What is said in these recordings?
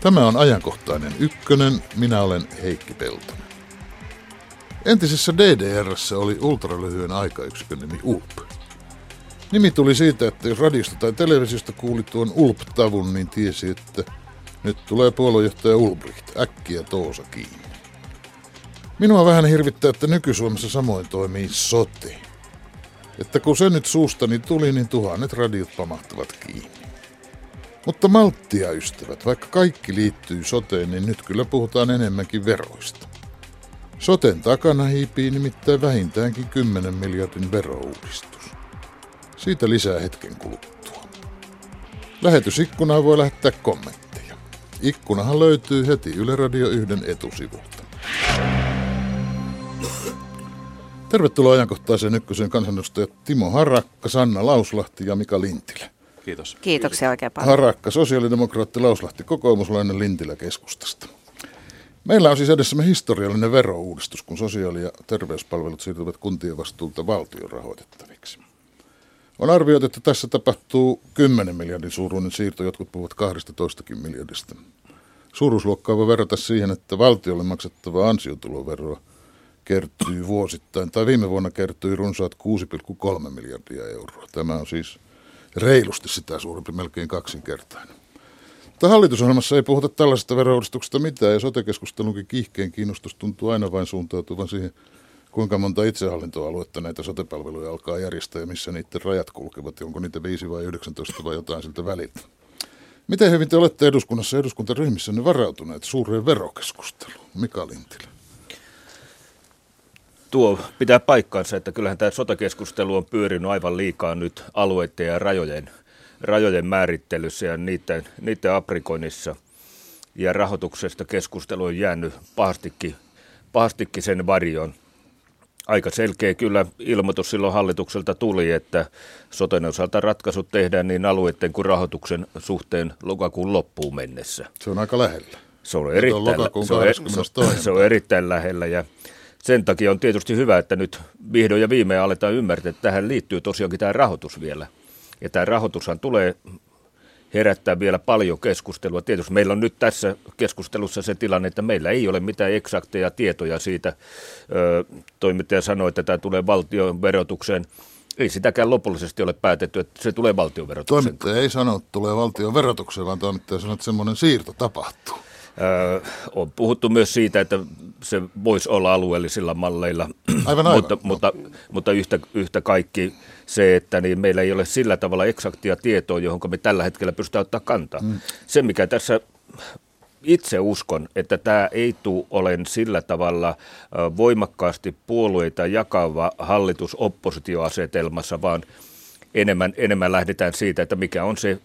Tämä on ajankohtainen ykkönen. Minä olen Heikki Peltonen. Entisessä DDRssä oli ultralyhyen aikayksikön nimi ULP. Nimi tuli siitä, että jos radiosta tai televisiosta kuuli tuon ULP-tavun, niin tiesi, että nyt tulee puoluejohtaja Ulbricht äkkiä toosa kiinni. Minua vähän hirvittää, että nyky-Suomessa samoin toimii sote. Että kun se nyt suustani tuli, niin tuhannet radiot pamahtavat kiinni. Mutta malttia ystävät, vaikka kaikki liittyy soteen, niin nyt kyllä puhutaan enemmänkin veroista. Soten takana hiipii nimittäin vähintäänkin 10 miljardin verouudistus. Siitä lisää hetken kuluttua. Lähetysikkunaan voi lähettää kommentteja. Ikkunahan löytyy heti Yle Radio 1 etusivulta. Tervetuloa ajankohtaiseen ykkösen kansanedustajat Timo Harakka, Sanna Lauslahti ja Mika Lintilä. Kiitos. Kiitoksia oikein paljon. Harakka, sosiaalidemokraatti Lauslahti, kokoomuslainen Lintilä keskustasta. Meillä on siis edessämme historiallinen verouudistus, kun sosiaali- ja terveyspalvelut siirtyvät kuntien vastuulta valtion rahoitettaviksi. On arvioitu, että tässä tapahtuu 10 miljardin suuruinen siirto, jotkut puhuvat 12 miljardista. Suuruusluokkaa voi verrata siihen, että valtiolle maksettava ansiotuloveroa kertyy vuosittain, tai viime vuonna kertyi runsaat 6,3 miljardia euroa. Tämä on siis reilusti sitä suurempi, melkein kaksinkertainen. Mutta hallitusohjelmassa ei puhuta tällaisesta verouudistuksesta mitään, ja sote-keskustelunkin kiihkeen kiinnostus tuntuu aina vain suuntautuvan siihen, kuinka monta itsehallintoaluetta näitä sotepalveluja alkaa järjestää ja missä niiden rajat kulkevat, onko niitä 5 vai 19 vai jotain siltä väliltä. Miten hyvin te olette eduskunnassa eduskuntaryhmissänne varautuneet suureen verokeskusteluun? Mika Lintilä. Tuo pitää paikkaansa, että kyllähän tämä sotakeskustelu on pyörinyt aivan liikaa nyt alueiden ja rajojen, rajojen määrittelyssä ja niiden, niiden aprikoinnissa. Ja rahoituksesta keskustelu on jäänyt pahastikin, pahastikin sen varjoon. Aika selkeä kyllä ilmoitus silloin hallitukselta tuli, että soten osalta ratkaisut tehdään niin alueiden kuin rahoituksen suhteen lokakuun loppuun mennessä. Se on aika lähellä. Se on erittäin, se on, se, se on erittäin lähellä ja sen takia on tietysti hyvä, että nyt vihdoin ja viimein aletaan ymmärtää, että tähän liittyy tosiaankin tämä rahoitus vielä. Ja tämä rahoitushan tulee herättää vielä paljon keskustelua. Tietysti meillä on nyt tässä keskustelussa se tilanne, että meillä ei ole mitään eksakteja tietoja siitä. Ö, toimittaja sanoi, että tämä tulee valtion verotukseen. Ei sitäkään lopullisesti ole päätetty, että se tulee valtion verotukseen. Toimittaja ei sano, että tulee valtion verotukseen, vaan toimittaja sanoo, että semmoinen siirto tapahtuu. Öö, on puhuttu myös siitä, että se voisi olla alueellisilla malleilla, aivan, aivan. mutta, mutta, mutta yhtä, yhtä kaikki se, että niin meillä ei ole sillä tavalla eksaktia tietoa, johon me tällä hetkellä pystytään ottaa kantaa. Mm. Se, mikä tässä itse uskon, että tämä ei tule olen sillä tavalla voimakkaasti puolueita jakava hallitus-oppositioasetelmassa, vaan enemmän, enemmän lähdetään siitä, että mikä on se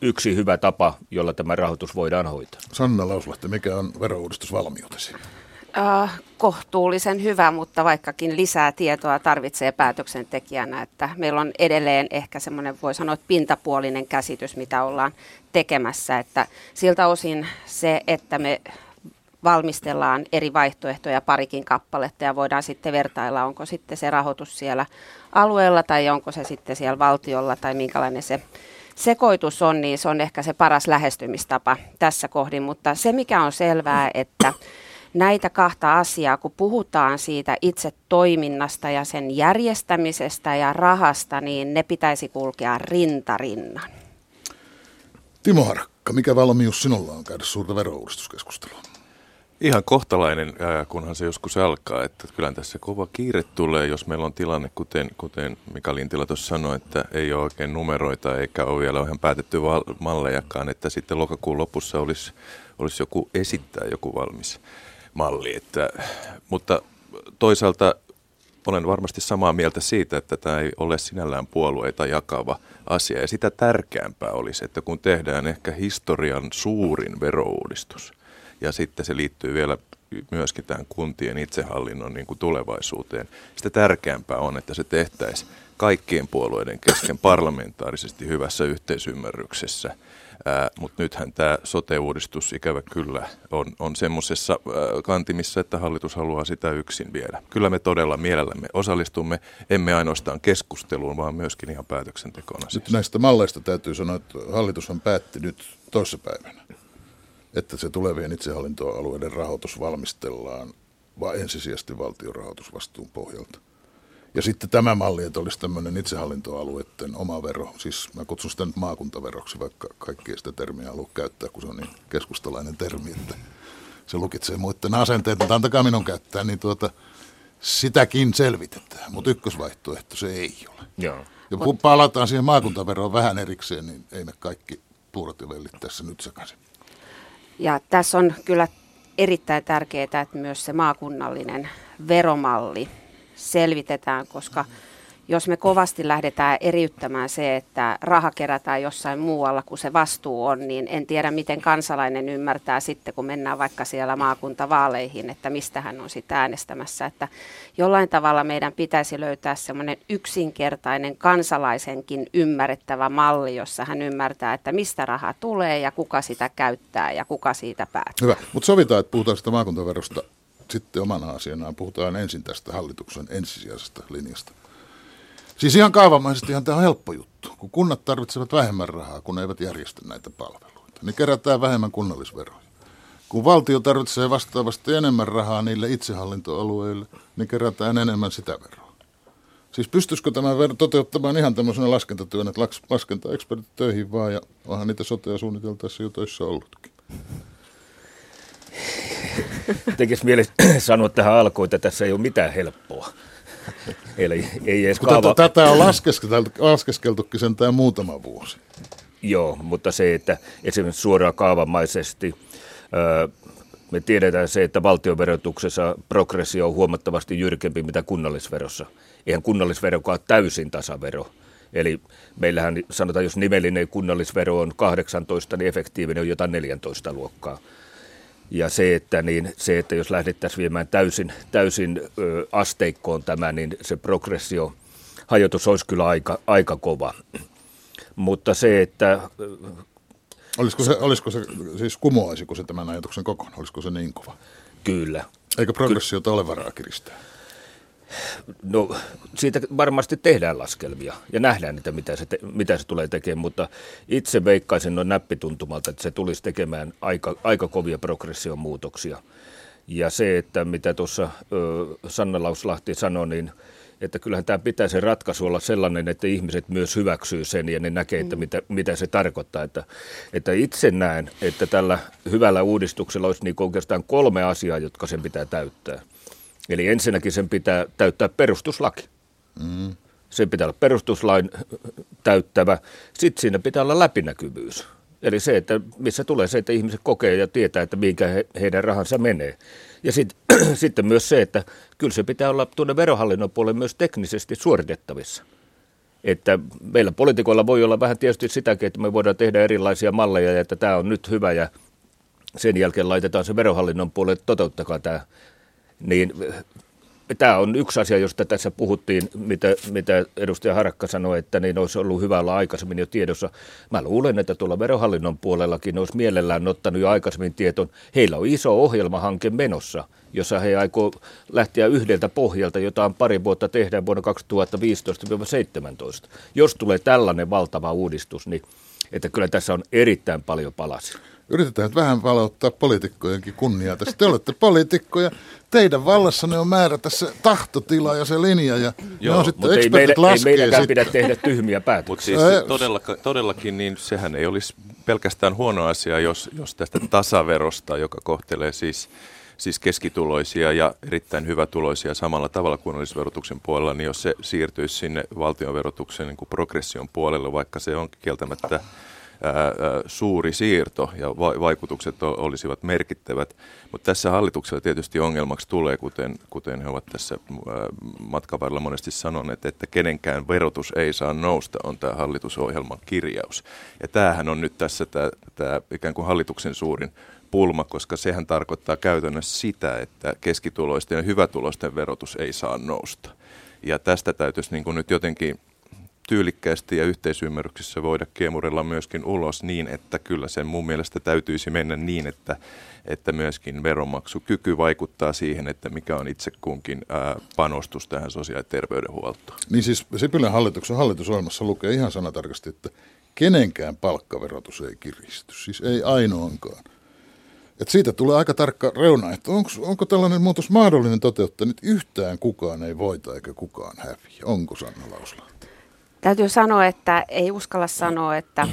yksi hyvä tapa, jolla tämä rahoitus voidaan hoitaa. Sanna Lauslahti, mikä on verouudistusvalmiutesi? Äh, kohtuullisen hyvä, mutta vaikkakin lisää tietoa tarvitsee päätöksentekijänä, että meillä on edelleen ehkä semmoinen, voi sanoa, että pintapuolinen käsitys, mitä ollaan tekemässä, että siltä osin se, että me valmistellaan eri vaihtoehtoja parikin kappaletta ja voidaan sitten vertailla, onko sitten se rahoitus siellä alueella tai onko se sitten siellä valtiolla tai minkälainen se sekoitus on, niin se on ehkä se paras lähestymistapa tässä kohdin, mutta se mikä on selvää, että näitä kahta asiaa, kun puhutaan siitä itse toiminnasta ja sen järjestämisestä ja rahasta, niin ne pitäisi kulkea rintarinnan. Timo Harakka, mikä valmius sinulla on käydä suurta verouudistuskeskustelua? Ihan kohtalainen, kunhan se joskus alkaa. Että kyllä tässä kova kiire tulee, jos meillä on tilanne, kuten, kuten Mika Lintila tuossa sanoi, että ei ole oikein numeroita eikä ole vielä ihan päätetty mallejakaan, että sitten lokakuun lopussa olisi, olisi joku esittää joku valmis malli. Että, mutta toisaalta olen varmasti samaa mieltä siitä, että tämä ei ole sinällään puolueita jakava asia. Ja sitä tärkeämpää olisi, että kun tehdään ehkä historian suurin verouudistus – ja sitten se liittyy vielä myöskin tähän kuntien itsehallinnon niin kuin tulevaisuuteen. Sitä tärkeämpää on, että se tehtäisiin kaikkien puolueiden kesken parlamentaarisesti hyvässä yhteisymmärryksessä. Mutta nythän tämä sote-uudistus ikävä kyllä on, on semmoisessa kantimissa, että hallitus haluaa sitä yksin viedä. Kyllä me todella mielellämme osallistumme, emme ainoastaan keskusteluun, vaan myöskin ihan päätöksentekoon. Nyt näistä malleista täytyy sanoa, että hallitus on päätti nyt toissapäivänä että se tulevien itsehallintoalueiden rahoitus valmistellaan vaan ensisijaisesti valtion rahoitusvastuun pohjalta. Ja sitten tämä malli, että olisi tämmöinen itsehallintoalueiden oma vero, siis mä kutsun sitä nyt maakuntaveroksi, vaikka kaikki sitä termiä halua käyttää, kun se on niin keskustalainen termi, että se lukitsee muiden asenteet, mutta antakaa minun käyttää, niin tuota, sitäkin selvitetään, mutta ykkösvaihtoehto se ei ole. Joo. Ja kun palataan siihen maakuntaveroon vähän erikseen, niin ei me kaikki puurot ja vellit tässä nyt sekaisin. Ja tässä on kyllä erittäin tärkeää, että myös se maakunnallinen veromalli selvitetään, koska jos me kovasti lähdetään eriyttämään se, että raha kerätään jossain muualla kuin se vastuu on, niin en tiedä miten kansalainen ymmärtää sitten, kun mennään vaikka siellä maakuntavaaleihin, että mistä hän on sitten äänestämässä. Että jollain tavalla meidän pitäisi löytää semmoinen yksinkertainen kansalaisenkin ymmärrettävä malli, jossa hän ymmärtää, että mistä raha tulee ja kuka sitä käyttää ja kuka siitä päättää. Hyvä, mutta sovitaan, että puhutaan sitä maakuntaverosta sitten omana asianaan. Puhutaan ensin tästä hallituksen ensisijaisesta linjasta. Siis ihan kaavamaisesti ihan tämä on helppo juttu. Kun kunnat tarvitsevat vähemmän rahaa, kun ne eivät järjestä näitä palveluita, niin kerätään vähemmän kunnallisveroja. Kun valtio tarvitsee vastaavasti enemmän rahaa niille itsehallintoalueille, niin kerätään enemmän sitä veroa. Siis pystyisikö tämä toteuttamaan ihan tämmöisenä laskentatyönä, että laskentaekspertit töihin vaan, ja onhan niitä sotea suunniteltaessa jo töissä ollutkin. Tekisi mieli sanoa tähän alkuun, että tässä ei ole mitään helppoa. Eli ei edes kaava... Tätä on laskeskeltu, laskeskeltukin sentään muutama vuosi. Joo, mutta se, että esimerkiksi suoraan kaavamaisesti me tiedetään se, että valtioverotuksessa progressio on huomattavasti jyrkempi mitä kunnallisverossa. Eihän kunnallisverokaan ole täysin tasavero. Eli meillähän sanotaan, jos nimellinen kunnallisvero on 18, niin efektiivinen on jotain 14 luokkaa. Ja se, että, niin, se, että jos lähdettäisiin viemään täysin, täysin ö, asteikkoon tämä, niin se progressio hajotus olisi kyllä aika, aika kova. Mutta se, että... Olisiko se, olisiko se siis kumoaisiko se tämän ajatuksen kokonaan? Olisiko se niin kova? Kyllä. Eikö progressiota Ky- ole varaa kiristää? No siitä varmasti tehdään laskelmia ja nähdään niitä, mitä se, te, mitä se tulee tekemään, mutta itse veikkaisin noin näppituntumalta, että se tulisi tekemään aika, aika kovia progression muutoksia. Ja se, että mitä tuossa Sanna Lauslahti sanoi, niin että kyllähän tämä pitäisi ratkaisu olla sellainen, että ihmiset myös hyväksyy sen ja ne näkee, että mm. mitä, mitä se tarkoittaa. Että, että itse näen, että tällä hyvällä uudistuksella olisi niin oikeastaan kolme asiaa, jotka sen pitää täyttää – Eli ensinnäkin sen pitää täyttää perustuslaki. Mm. Sen pitää olla perustuslain täyttävä. Sitten siinä pitää olla läpinäkyvyys. Eli se, että missä tulee se, että ihmiset kokee ja tietää, että minkä he, heidän rahansa menee. Ja sit, sitten myös se, että kyllä se pitää olla tuonne verohallinnon puolelle myös teknisesti suoritettavissa. Että meillä poliitikoilla voi olla vähän tietysti sitäkin, että me voidaan tehdä erilaisia malleja ja että tämä on nyt hyvä ja sen jälkeen laitetaan se verohallinnon puolelle, toteuttakaa tämä niin tämä on yksi asia, josta tässä puhuttiin, mitä, mitä edustaja Harakka sanoi, että niin olisi ollut hyvä olla aikaisemmin jo tiedossa. Mä luulen, että tuolla verohallinnon puolellakin olisi mielellään ottanut jo aikaisemmin tietoon. Heillä on iso ohjelmahanke menossa, jossa he aikoo lähteä yhdeltä pohjalta, jota on pari vuotta tehdään vuonna 2015-2017. Jos tulee tällainen valtava uudistus, niin että kyllä tässä on erittäin paljon palasia yritetään vähän palauttaa poliitikkojenkin kunniaa tässä. Te olette poliitikkoja, teidän vallassanne on määrä tässä tahtotila ja se linja ja Joo, ne on sitten mutta ei, meidän, ei meidänkään pidä tehdä tyhmiä päätöksiä. Mutta siis todellakin, todellakin niin sehän ei olisi pelkästään huono asia, jos, jos tästä tasaverosta, joka kohtelee siis siis keskituloisia ja erittäin hyvätuloisia samalla tavalla kunnallisverotuksen puolella, niin jos se siirtyisi sinne valtionverotuksen niin kuin progression puolelle, vaikka se on kieltämättä suuri siirto ja vaikutukset olisivat merkittävät. Mutta tässä hallituksella tietysti ongelmaksi tulee, kuten, kuten he ovat tässä matkan varrella monesti sanoneet, että kenenkään verotus ei saa nousta, on tämä hallitusohjelman kirjaus. Ja tämähän on nyt tässä tämä, tämä ikään kuin hallituksen suurin pulma, koska sehän tarkoittaa käytännössä sitä, että keskituloisten ja hyvätuloisten verotus ei saa nousta. Ja tästä täytyisi niin kuin nyt jotenkin tyylikkäästi ja yhteisymmärryksessä voida kiemurella myöskin ulos niin, että kyllä sen mun mielestä täytyisi mennä niin, että, että myöskin veronmaksukyky vaikuttaa siihen, että mikä on itse kunkin ää, panostus tähän sosiaali- ja terveydenhuoltoon. Niin siis Sipilän hallituksen hallitusohjelmassa lukee ihan sanatarkasti, että kenenkään palkkaverotus ei kiristy, siis ei ainoankaan. että siitä tulee aika tarkka reuna, että onko, onko tällainen muutos mahdollinen toteuttaa, nyt yhtään kukaan ei voita eikä kukaan häviä. Onko Sanna Lauslahti? Täytyy sanoa, että ei uskalla sanoa, että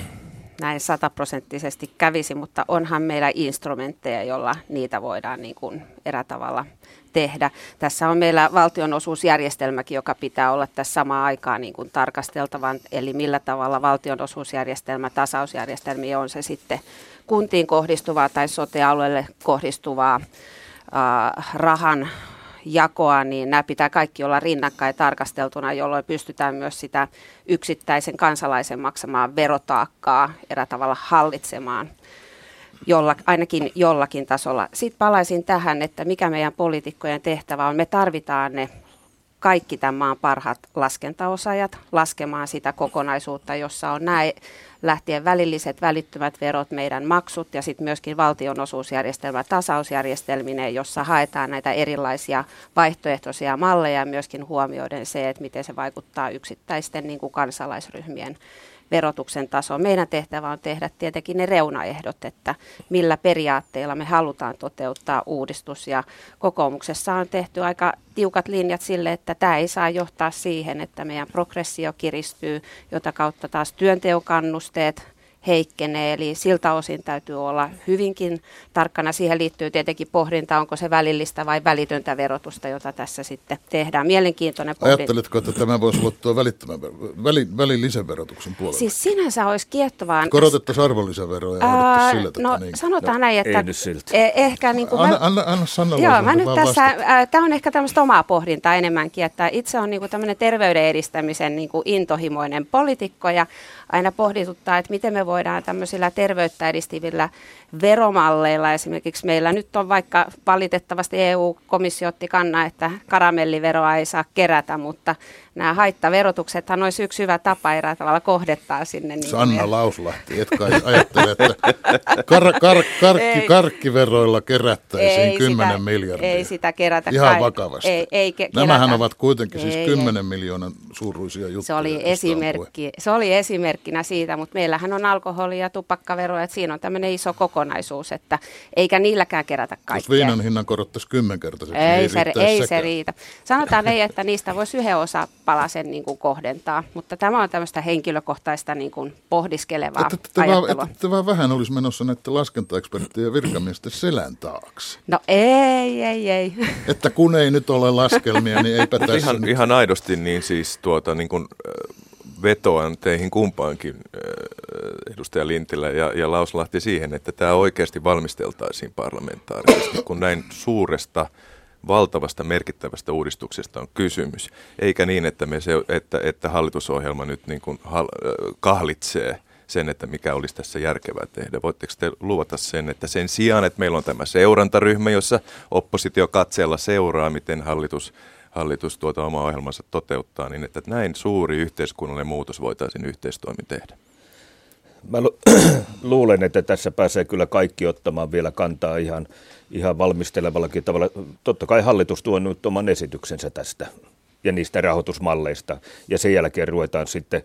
näin sataprosenttisesti kävisi, mutta onhan meillä instrumentteja, joilla niitä voidaan niin kuin erätavalla tehdä. Tässä on meillä valtionosuusjärjestelmäkin, joka pitää olla tässä samaan aikaan niin kuin tarkasteltavan, eli millä tavalla valtionosuusjärjestelmä, tasausjärjestelmä on se sitten kuntiin kohdistuvaa tai sote-alueelle kohdistuvaa äh, rahan jakoa, niin nämä pitää kaikki olla rinnakkain tarkasteltuna, jolloin pystytään myös sitä yksittäisen kansalaisen maksamaan verotaakkaa erä tavalla hallitsemaan jolla, ainakin jollakin tasolla. Sitten palaisin tähän, että mikä meidän poliitikkojen tehtävä on. Me tarvitaan ne kaikki tämän maan parhaat laskentaosajat laskemaan sitä kokonaisuutta, jossa on näin lähtien välilliset välittömät verot, meidän maksut ja sitten myöskin valtionosuusjärjestelmä tasausjärjestelminen, jossa haetaan näitä erilaisia vaihtoehtoisia malleja ja myöskin huomioiden se, että miten se vaikuttaa yksittäisten niin kuin kansalaisryhmien verotuksen taso. Meidän tehtävä on tehdä tietenkin ne reunaehdot, että millä periaatteilla me halutaan toteuttaa uudistus. Ja kokoomuksessa on tehty aika tiukat linjat sille, että tämä ei saa johtaa siihen, että meidän progressio kiristyy, jota kautta taas työnteon kannusteet heikkenee. Eli siltä osin täytyy olla hyvinkin tarkkana. Siihen liittyy tietenkin pohdinta, onko se välillistä vai välitöntä verotusta, jota tässä sitten tehdään. Mielenkiintoinen pohdinta. Ajatteletko, että tämä voisi ulottua välittömän, väli, välillisen verotuksen puolelle? Siis sinänsä olisi kiehtovaa. Korotettaisiin arvonlisäveroa ja Ää, sillä No niin. sanotaan no, näin, että e- ehkä niin kuin anna, anna, anna Sanna Joo, mä nyt tässä, äh, tämä on ehkä tämmöistä omaa pohdintaa enemmänkin, että itse on niin kuin tämmöinen terveyden edistämisen niin kuin intohimoinen poliitikko ja aina pohdituttaa, että miten me voidaan tämmöisillä terveyttä edistävillä veromalleilla. Esimerkiksi meillä nyt on vaikka valitettavasti EU-komissio otti kannan, että karamelliveroa ei saa kerätä, mutta nämä haittaverotuksethan olisi yksi hyvä tapa erää tavalla kohdettaa sinne. Niin Sanna meidän... Lauslahti, etkä ajattele, että kar, kar, karkki, karkkiveroilla kerättäisiin ei 10 sitä, miljardia. Ei sitä kerätä. Ihan kai. vakavasti. Ei, ei ke- Nämähän kerätä. ovat kuitenkin siis ei, siis 10 ei. miljoonan suuruisia juttuja. Se oli, esimerkki, se oli esimerkkinä siitä, mutta meillähän on alkoholi- ja tupakkavero, että siinä on tämmöinen iso kokonaisuus, että eikä niilläkään kerätä kaikkea. Jos viinan hinnan korottaisi kymmenkertaiseksi, ei, niin se, ei se riitä. Sanotaan ei, että niistä voisi yhden osa palasen niin kuin kohdentaa, mutta tämä on tämmöistä henkilökohtaista niin kuin pohdiskelevaa että, että, ajattelua. Että, että vaan vähän olisi menossa näiden laskentaeksperttien ja virkamiesten selän taakse. No ei, ei, ei. Että kun ei nyt ole laskelmia, niin eipä tässä ihan, nyt... ihan aidosti niin siis tuota, niin kuin, vetoan teihin kumpaankin, edustaja Lintilä ja, ja Lauslahti, siihen, että tämä oikeasti valmisteltaisiin parlamentaarisesti, kun näin suuresta valtavasta merkittävästä uudistuksesta on kysymys, eikä niin, että, me se, että, että hallitusohjelma nyt niin kuin hal, kahlitsee sen, että mikä olisi tässä järkevää tehdä. Voitteko te luvata sen, että sen sijaan, että meillä on tämä seurantaryhmä, jossa oppositio katseella seuraa, miten hallitus, hallitus tuota omaa ohjelmansa toteuttaa, niin että näin suuri yhteiskunnallinen muutos voitaisiin yhteistoimin tehdä? Mä lu- luulen, että tässä pääsee kyllä kaikki ottamaan vielä kantaa ihan, ihan valmistelevallakin tavalla. Totta kai hallitus tuo nyt oman esityksensä tästä ja niistä rahoitusmalleista, ja sen jälkeen ruvetaan sitten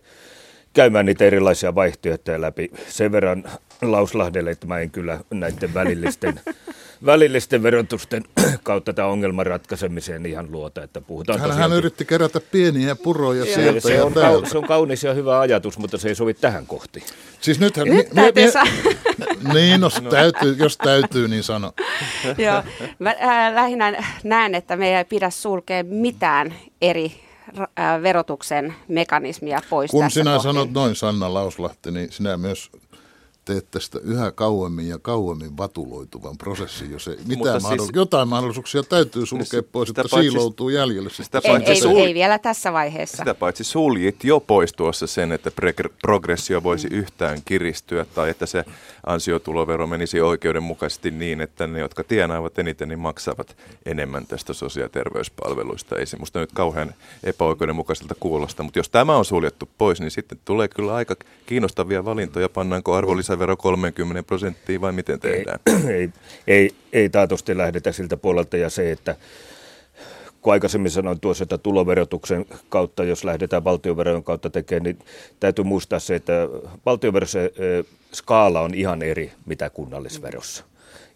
käymään niitä erilaisia vaihtoehtoja läpi. Sen verran Lauslahdelle, että mä en kyllä näiden välillisten välillisten verotusten kautta tämä ongelman ratkaisemiseen ihan luota, että puhutaan hän, hän yritti kerätä pieniä puroja ja sieltä se, ja on, täältä. se on kaunis ja hyvä ajatus, mutta se ei sovi tähän kohti. Siis nythän... Nyt mi, mi, mi, niin, no, täytyy, jos täytyy, niin sano. Joo, mä äh, lähinnä näen, että me ei pidä sulkea mitään eri verotuksen mekanismia pois Kun sinä kohti. sanot noin Sanna Lauslahti, niin sinä myös teet tästä yhä kauemmin ja kauemmin vatuloituvan prosessin, jos ei mitään siis, mahdoll- jotain mahdollisuuksia täytyy sulkea pois, että paitsi, siiloutuu jäljelle. Sitä ei, ei, sul- ei vielä tässä vaiheessa. Sitä paitsi suljit jo pois tuossa sen, että pre- progressio voisi mm. yhtään kiristyä tai että se ansiotulovero menisi oikeudenmukaisesti niin, että ne, jotka tienaavat eniten, niin maksavat enemmän tästä sosiaali- ja terveyspalveluista. Ei se musta nyt kauhean epäoikeudenmukaiselta kuulosta, mutta jos tämä on suljettu pois, niin sitten tulee kyllä aika kiinnostavia valintoja, pannaanko arvonlisä vero 30 prosenttia vai miten tehdään? Ei, ei, ei, ei taatusti lähdetä siltä puolelta ja se, että kun aikaisemmin sanoin tuossa, että tuloverotuksen kautta, jos lähdetään valtioveron kautta tekemään, niin täytyy muistaa se, että valtioverossa skaala on ihan eri mitä kunnallisverossa.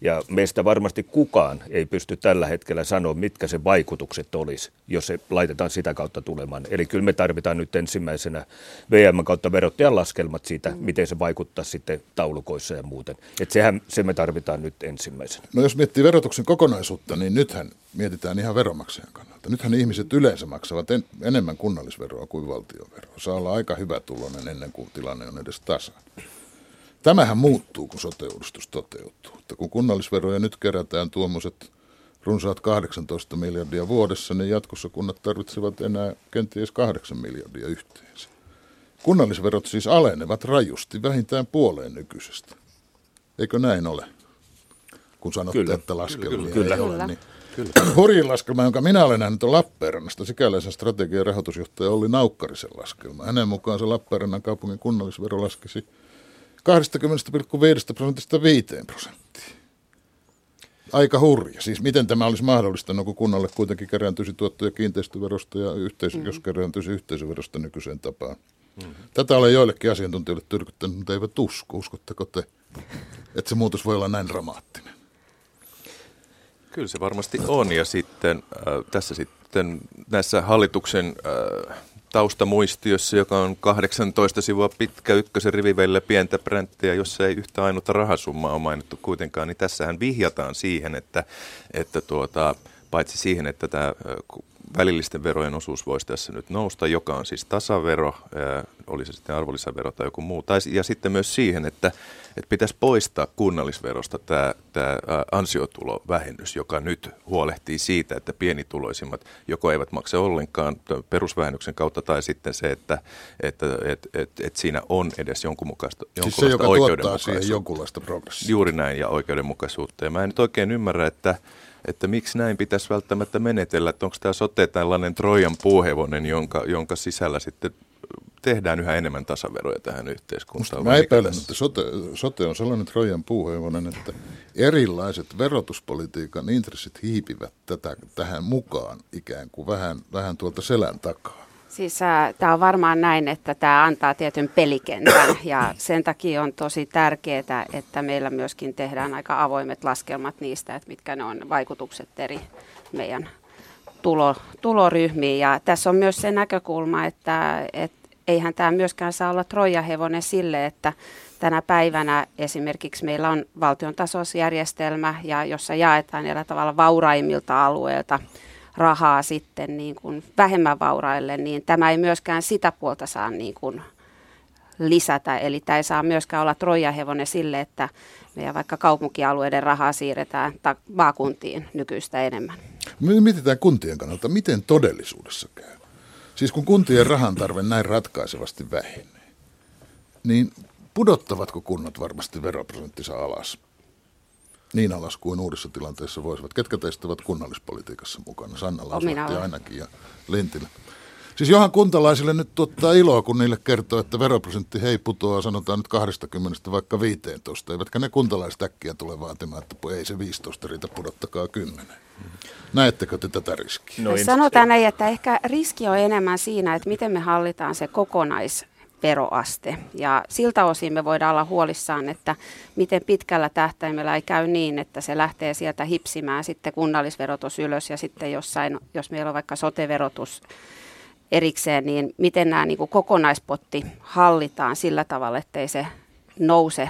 Ja meistä varmasti kukaan ei pysty tällä hetkellä sanoa, mitkä se vaikutukset olisi, jos se laitetaan sitä kautta tulemaan. Eli kyllä me tarvitaan nyt ensimmäisenä VM kautta verottajan laskelmat siitä, mm. miten se vaikuttaa sitten taulukoissa ja muuten. Että sehän se me tarvitaan nyt ensimmäisenä. No jos miettii verotuksen kokonaisuutta, niin nythän mietitään ihan veromaksajan kannalta. Nythän ihmiset yleensä maksavat en, enemmän kunnallisveroa kuin valtionveroa. Saa olla aika hyvä tulonen ennen kuin tilanne on edes tasan. Tämähän muuttuu, kun sote-uudistus toteutuu. Että kun kunnallisveroja nyt kerätään tuommoiset runsaat 18 miljardia vuodessa, niin jatkossa kunnat tarvitsevat enää kenties 8 miljardia yhteensä. Kunnallisverot siis alenevat rajusti, vähintään puoleen nykyisestä. Eikö näin ole? Kun sanotte, kyllä. että laskelmia kyllä, ei kyllä. ole, niin Kyllä. Hurjin laskelma, jonka minä olen nähnyt, on Lappeenrannasta. Sikäläisen strategian ja rahoitusjohtaja oli Naukkarisen laskelma. Hänen mukaan se Lappeenrannan kaupungin kunnallisvero laskisi 20,5 prosentista 5 prosenttiin. Aika hurja. Siis miten tämä olisi mahdollista, no kun kunnalle kuitenkin kerääntyisi tuottoja kiinteistöverosta ja yhteisö, mm-hmm. jos kerääntyisi yhteisöverosta nykyiseen tapaan. Mm-hmm. Tätä olen joillekin asiantuntijoille tyrkyttänyt, mutta eivät usko. Uskotteko te, että se muutos voi olla näin dramaattinen? Kyllä se varmasti on ja sitten äh, tässä sitten näissä hallituksen äh, taustamuistiossa, joka on 18 sivua pitkä ykkösen riviveille pientä bränttiä, jossa ei yhtä ainutta rahasummaa ole mainittu kuitenkaan, niin tässähän vihjataan siihen, että, että tuota, paitsi siihen, että tämä välillisten verojen osuus voisi tässä nyt nousta, joka on siis tasavero, ää, oli se sitten arvonlisävero tai joku muu, tai, ja sitten myös siihen, että, että pitäisi poistaa kunnallisverosta tämä, tämä ansiotulovähennys, joka nyt huolehtii siitä, että pienituloisimmat joko eivät maksa ollenkaan perusvähennyksen kautta, tai sitten se, että, että että että että siinä on edes jonkunmukaista, siis se, joka tuottaa siihen jonkunlaista progressia. Juuri näin, ja oikeudenmukaisuutta. Ja mä en nyt oikein ymmärrä, että että miksi näin pitäisi välttämättä menetellä, että onko tämä sote tällainen Trojan puuhevonen, jonka, jonka sisällä sitten tehdään yhä enemmän tasaveroja tähän yhteiskuntaan. Mä epäilen, että sote, sote on sellainen Trojan puuhevonen, että erilaiset verotuspolitiikan intressit hiipivät tätä, tähän mukaan ikään kuin vähän, vähän tuolta selän takaa. Siis äh, tämä on varmaan näin, että tämä antaa tietyn pelikentän ja sen takia on tosi tärkeää, että meillä myöskin tehdään aika avoimet laskelmat niistä, että mitkä ne on vaikutukset eri meidän tulo, tuloryhmiin. Ja tässä on myös se näkökulma, että, että eihän tämä myöskään saa olla trojahevonen sille, että tänä päivänä esimerkiksi meillä on valtion tasoisjärjestelmä, ja jossa jaetaan eräällä tavalla vauraimmilta alueilta – rahaa sitten niin kuin vähemmän vauraille, niin tämä ei myöskään sitä puolta saa niin kuin lisätä. Eli tämä ei saa myöskään olla trojahevonen sille, että meidän vaikka kaupunkialueiden rahaa siirretään ta- maakuntiin nykyistä enemmän. Mietitään kuntien kannalta, miten todellisuudessa käy. Siis kun kuntien rahan tarve näin ratkaisevasti vähenee, niin pudottavatko kunnat varmasti veroprosenttinsa alas? Niin alas kuin uudessa tilanteessa voisivat. Ketkä teistä ovat kunnallispolitiikassa mukana? Sanna Lauslahti ainakin ja Lintilä. Siis johan kuntalaisille nyt tuottaa iloa, kun niille kertoo, että veroprosentti hei putoaa sanotaan nyt 20 vaikka 15. Eivätkä ne kuntalaiset äkkiä tule vaatimaan, että ei se 15 riitä, pudottakaa 10. Näettekö te tätä riskiä? No, Sanotaan näin, että ehkä riski on enemmän siinä, että miten me hallitaan se kokonais veroaste. Ja siltä osin me voidaan olla huolissaan, että miten pitkällä tähtäimellä ei käy niin, että se lähtee sieltä hipsimään sitten kunnallisverotus ylös ja sitten jossain, jos meillä on vaikka soteverotus erikseen, niin miten nämä niin kuin kokonaispotti hallitaan sillä tavalla, ettei se nouse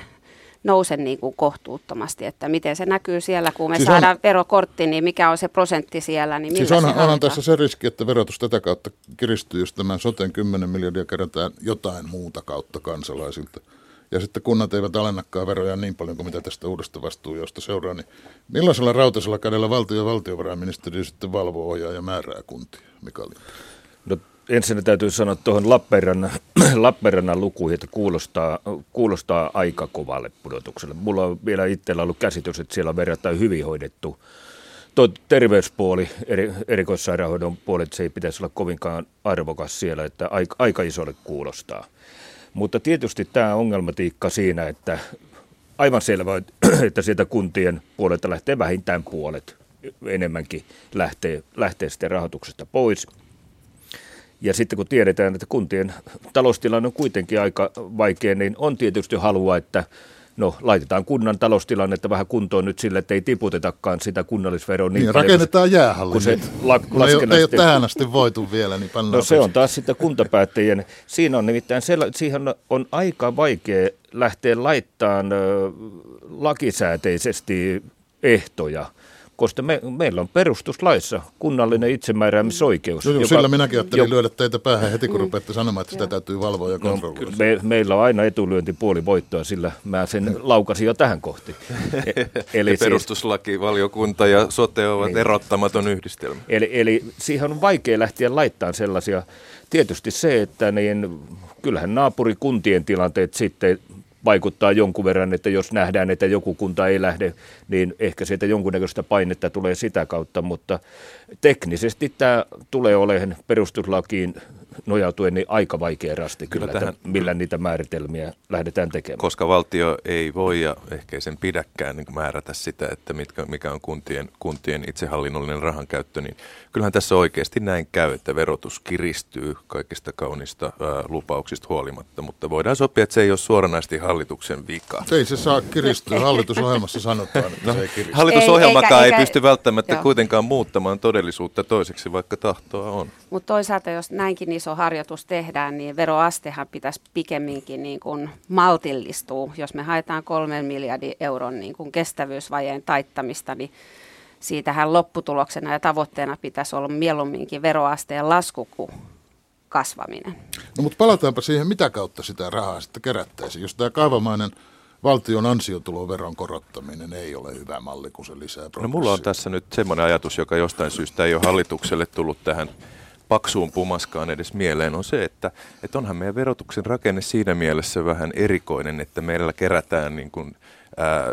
nouse niin kuin kohtuuttomasti, että miten se näkyy siellä, kun me siis saadaan on, verokortti, niin mikä on se prosentti siellä, niin Siis onhan, onhan tässä se riski, että verotus tätä kautta kiristyy, jos tämän soten 10 miljardia kerätään jotain muuta kautta kansalaisilta. Ja sitten kunnat eivät alennakaan veroja niin paljon kuin mitä tästä uudesta vastuujosta seuraa, niin millaisella rautaisella kädellä valtio ja valtiovarainministeri sitten valvoo ohjaa ja määrää kuntia, Mikael? No ensin täytyy sanoa tuohon Lappeenrannan, Lappeenrannan lukuihin, että kuulostaa, kuulostaa aika kovalle pudotukselle. Mulla on vielä itsellä ollut käsitys, että siellä on verrattain hyvin hoidettu tuo terveyspuoli, eri, erikoissairaanhoidon puoli, se ei pitäisi olla kovinkaan arvokas siellä, että aika, aika isolle kuulostaa. Mutta tietysti tämä ongelmatiikka siinä, että aivan selvä, että sieltä kuntien puolelta lähtee vähintään puolet enemmänkin lähtee, lähtee sitten rahoituksesta pois – ja sitten kun tiedetään, että kuntien taloustilanne on kuitenkin aika vaikea, niin on tietysti halua, että No, laitetaan kunnan taloustilannetta vähän kuntoon nyt sille, että ei tiputetakaan sitä kunnallisveroa. Niin, niin rakennetaan jäähalli. Kun se la- kun ei, ei ole tähän asti voitu vielä, niin No se on taas sitten kuntapäättäjien. Siinä on nimittäin, sella, siihen on aika vaikea lähteä laittamaan lakisääteisesti ehtoja koska me, meillä on perustuslaissa kunnallinen itsemääräämisoikeus. No, joka, sillä minäkin ajattelin jo, lyödä teitä päähän heti, kun rupeatte sanomaan, että sitä täytyy valvoa ja no, kontrolloida. No, me, meillä on aina etulyöntipuoli voittoa, sillä mä sen laukasin jo tähän kohti. E, eli ja siis- perustuslakivaliokunta ja sote ovat niin. erottamaton yhdistelmä. Eli, eli siihen on vaikea lähteä laittamaan sellaisia. Tietysti se, että niin, kyllähän naapurikuntien tilanteet sitten vaikuttaa jonkun verran, että jos nähdään, että joku kunta ei lähde, niin ehkä sieltä jonkunnäköistä painetta tulee sitä kautta, mutta teknisesti tämä tulee olemaan perustuslakiin nojautuen niin aika vaikea rasti kyllä, kyllä tähän, että millä niitä määritelmiä lähdetään tekemään. Koska valtio ei voi ja ehkä sen pidäkään niin määrätä sitä, että mitkä, mikä on kuntien, kuntien itsehallinnollinen rahankäyttö, niin kyllähän tässä oikeasti näin käy, että verotus kiristyy kaikista kaunista ää, lupauksista huolimatta, mutta voidaan sopia, että se ei ole suoranaisesti hallituksen vika. Ei se saa kiristyä, hallitusohjelmassa sanotaan, että no, se ei kiristy. Hallitusohjelmakaan ei, eikä, ei pysty välttämättä joo. kuitenkaan muuttamaan todellisuutta toiseksi, vaikka tahtoa on. Mutta toisaalta, jos näinkin iso harjoitus tehdään, niin veroastehan pitäisi pikemminkin niin kuin maltillistua. Jos me haetaan kolmen miljardin euron niin kuin kestävyysvajeen taittamista, niin siitähän lopputuloksena ja tavoitteena pitäisi olla mieluumminkin veroasteen lasku kuin kasvaminen. No mutta palataanpa siihen, mitä kautta sitä rahaa sitten kerättäisiin. Jos tämä kaavamainen valtion ansiotuloveron korottaminen ei ole hyvä malli, kun se lisää No mulla on tässä nyt semmoinen ajatus, joka jostain syystä ei ole hallitukselle tullut tähän paksuun pumaskaan edes mieleen, on se, että, että onhan meidän verotuksen rakenne siinä mielessä vähän erikoinen, että meillä kerätään niin kuin, ää,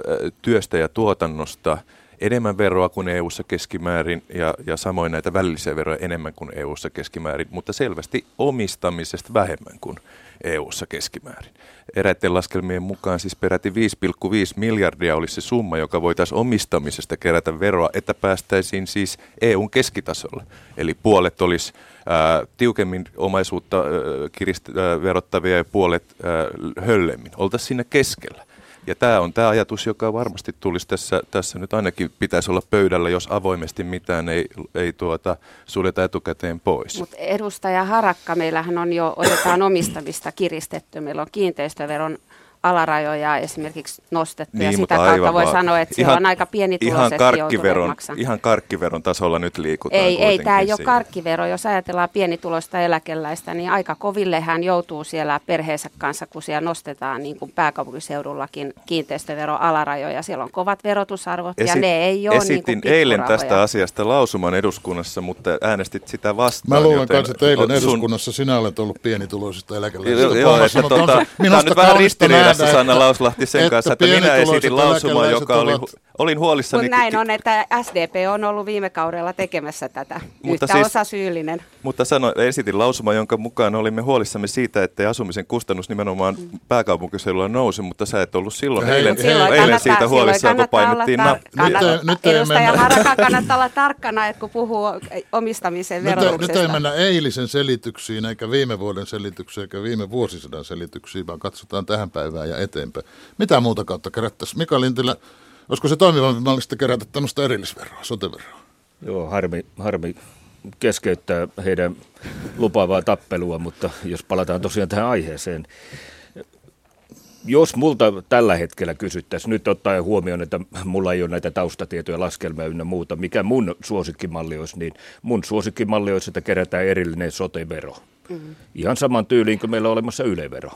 työstä ja tuotannosta enemmän veroa kuin EU-ssa keskimäärin ja, ja samoin näitä välillisiä veroja enemmän kuin EU-ssa keskimäärin, mutta selvästi omistamisesta vähemmän kuin EU-ssa keskimäärin. Eräiden laskelmien mukaan siis peräti 5,5 miljardia olisi se summa, joka voitaisiin omistamisesta kerätä veroa, että päästäisiin siis EUn keskitasolle. Eli puolet olisi ää, tiukemmin omaisuutta ää, kirist- ää, verottavia ja puolet ää, höllemmin. Oltaisiin siinä keskellä. Ja tämä on tämä ajatus, joka varmasti tulisi tässä, tässä nyt ainakin pitäisi olla pöydällä, jos avoimesti mitään ei, ei tuota, suljeta etukäteen pois. Mutta edustaja Harakka, meillähän on jo, otetaan omistamista kiristetty. Meillä on kiinteistöveron alarajoja esimerkiksi nostettu niin, ja sitä kautta voi vaan. sanoa, että ihan, on aika pieni ihan karkkiveron, ihan karkkiveron tasolla nyt liikutaan Ei, ei tämä ei ole karkkivero. Jos ajatellaan pienituloista eläkeläistä, niin aika koville hän joutuu siellä perheensä kanssa, kun siellä nostetaan niin kuin pääkaupunkiseudullakin kiinteistövero alarajoja. Siellä on kovat verotusarvot Esi- ja ne ei ole Esitin niin eilen tästä asiasta lausuman eduskunnassa, mutta äänestit sitä vastaan. Mä luulen kanssa, että eilen sun... eduskunnassa sinä olet ollut pienituloisista eläkeläisistä. Joo, joo että tota, tämä on nyt vähän tässä Sanna Lauslahti sen kanssa, että minä esitin lausumaa, joka oli, olin huolissani. Mutta näin on, että SDP on ollut viime kaudella tekemässä tätä. Mutta Yhtä siis, osa syyllinen. Mutta sano, esitin lausuma, jonka mukaan olimme huolissamme siitä, että asumisen kustannus nimenomaan mm. pääkaupunkiseudulla nousi, mutta sä et ollut silloin hei, eilen, hei, eilen kannattaa, siitä huolissaan, kun painettiin tar- kannattaa, nyt, nyt Edustaja Haraka kannattaa olla tarkkana, että kun puhuu omistamisen verotuksesta. Nyt ei mennä eilisen selityksiin, eikä viime vuoden selityksiin, eikä viime vuosisadan selityksiin, vaan katsotaan tähän päivään ja eteenpäin. Mitä muuta kautta kerättäisiin? Mika Lintilä, olisiko se toimivampi mallista kerätä tämmöistä erillisveroa, soteveroa? Joo, harmi, harmi keskeyttää heidän lupaavaa tappelua, mutta jos palataan tosiaan tähän aiheeseen. Jos multa tällä hetkellä kysyttäisiin, nyt ottaen huomioon, että mulla ei ole näitä taustatietoja, laskelmia ynnä muuta, mikä mun suosikkimalli olisi, niin mun suosikkimalli olisi, että kerätään erillinen sotevero. Mm. Ihan saman tyyliin kuin meillä on olemassa ylevero.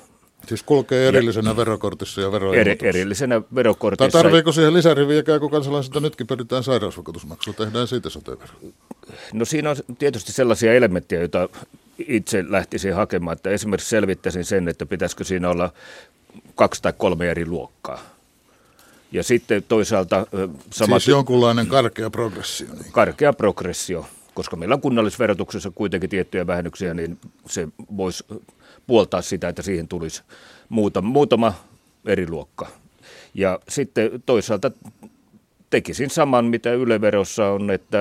Siis kulkee erillisenä ja, verokortissa ja. Eri, erillisenä verokortissa. Tai tarviiko siihen lisäriviä, kun kansalaisilta nytkin peritään sairausvakuutusmaksua, tehdään siitä sotevero? No siinä on tietysti sellaisia elementtejä, joita itse lähtisin hakemaan, että esimerkiksi selvittäisin sen, että pitäisikö siinä olla kaksi tai kolme eri luokkaa. Ja sitten toisaalta... Samat, siis jonkunlainen karkea progressio. Niin. Karkea progressio, koska meillä on kunnallisverotuksessa kuitenkin tiettyjä vähennyksiä, niin se voisi puoltaa sitä, että siihen tulisi muutama, muutama eri luokka. Ja sitten toisaalta tekisin saman, mitä yleverossa on, että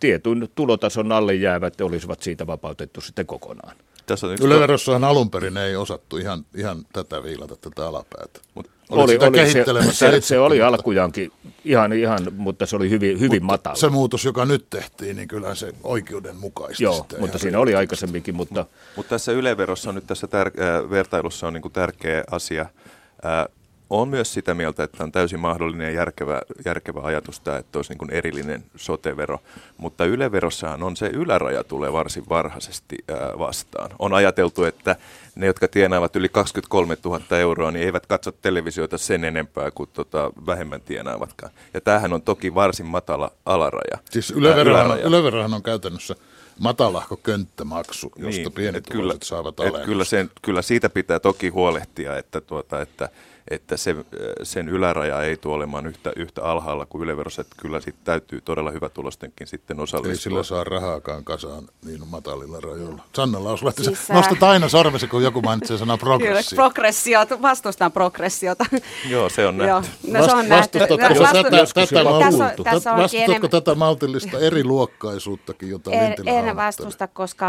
tietyn tulotason alle jäävät olisivat siitä vapautettu sitten kokonaan. Tässä on Yleverossahan alun perin ei osattu ihan, ihan tätä viilata, tätä alapäätä. Mut oli, oli se, se, se oli alkujaankin ihan, ihan, mutta se oli hyvin, hyvin mutta matala. Se muutos, joka nyt tehtiin, niin kyllä se oikeudenmukaisesti. Joo, mutta siinä oli aikaisemminkin. Mutta, mutta tässä yleverossa on nyt tässä tär- äh, vertailussa on niin kuin tärkeä asia. Äh, on myös sitä mieltä, että on täysin mahdollinen ja järkevä, järkevä ajatus tämä, että olisi niin kuin erillinen sotevero. Mutta yleverossahan on se yläraja tulee varsin varhaisesti vastaan. On ajateltu, että ne, jotka tienaavat yli 23 000 euroa, niin eivät katso televisiota sen enempää kuin tota, vähemmän tienaavatkaan. Ja tämähän on toki varsin matala alaraja. Siis yleverohan, yleverohan on käytännössä matalahko könttämaksu, josta niin, pienet kyllä, saavat alennusta. Kyllä, sen, kyllä siitä pitää toki huolehtia, että, tuota, että että se, sen yläraja ei tule olemaan yhtä, yhtä alhaalla kuin yleverossa, että kyllä sitten täytyy todella hyvä tulostenkin sitten osallistua. Ei sillä saa rahaakaan kasaan niin matalilla rajoilla. Sanna Lauslahti, siis, nostat aina sormesi, kun joku mainitsee sana progressio. Kyllä, progressiota, vastustan progressiota. Joo, se on nähty. Joo, no, se on nähty. Vastustatko tätä, maltillista eriluokkaisuuttakin, jota en, en vastusta, koska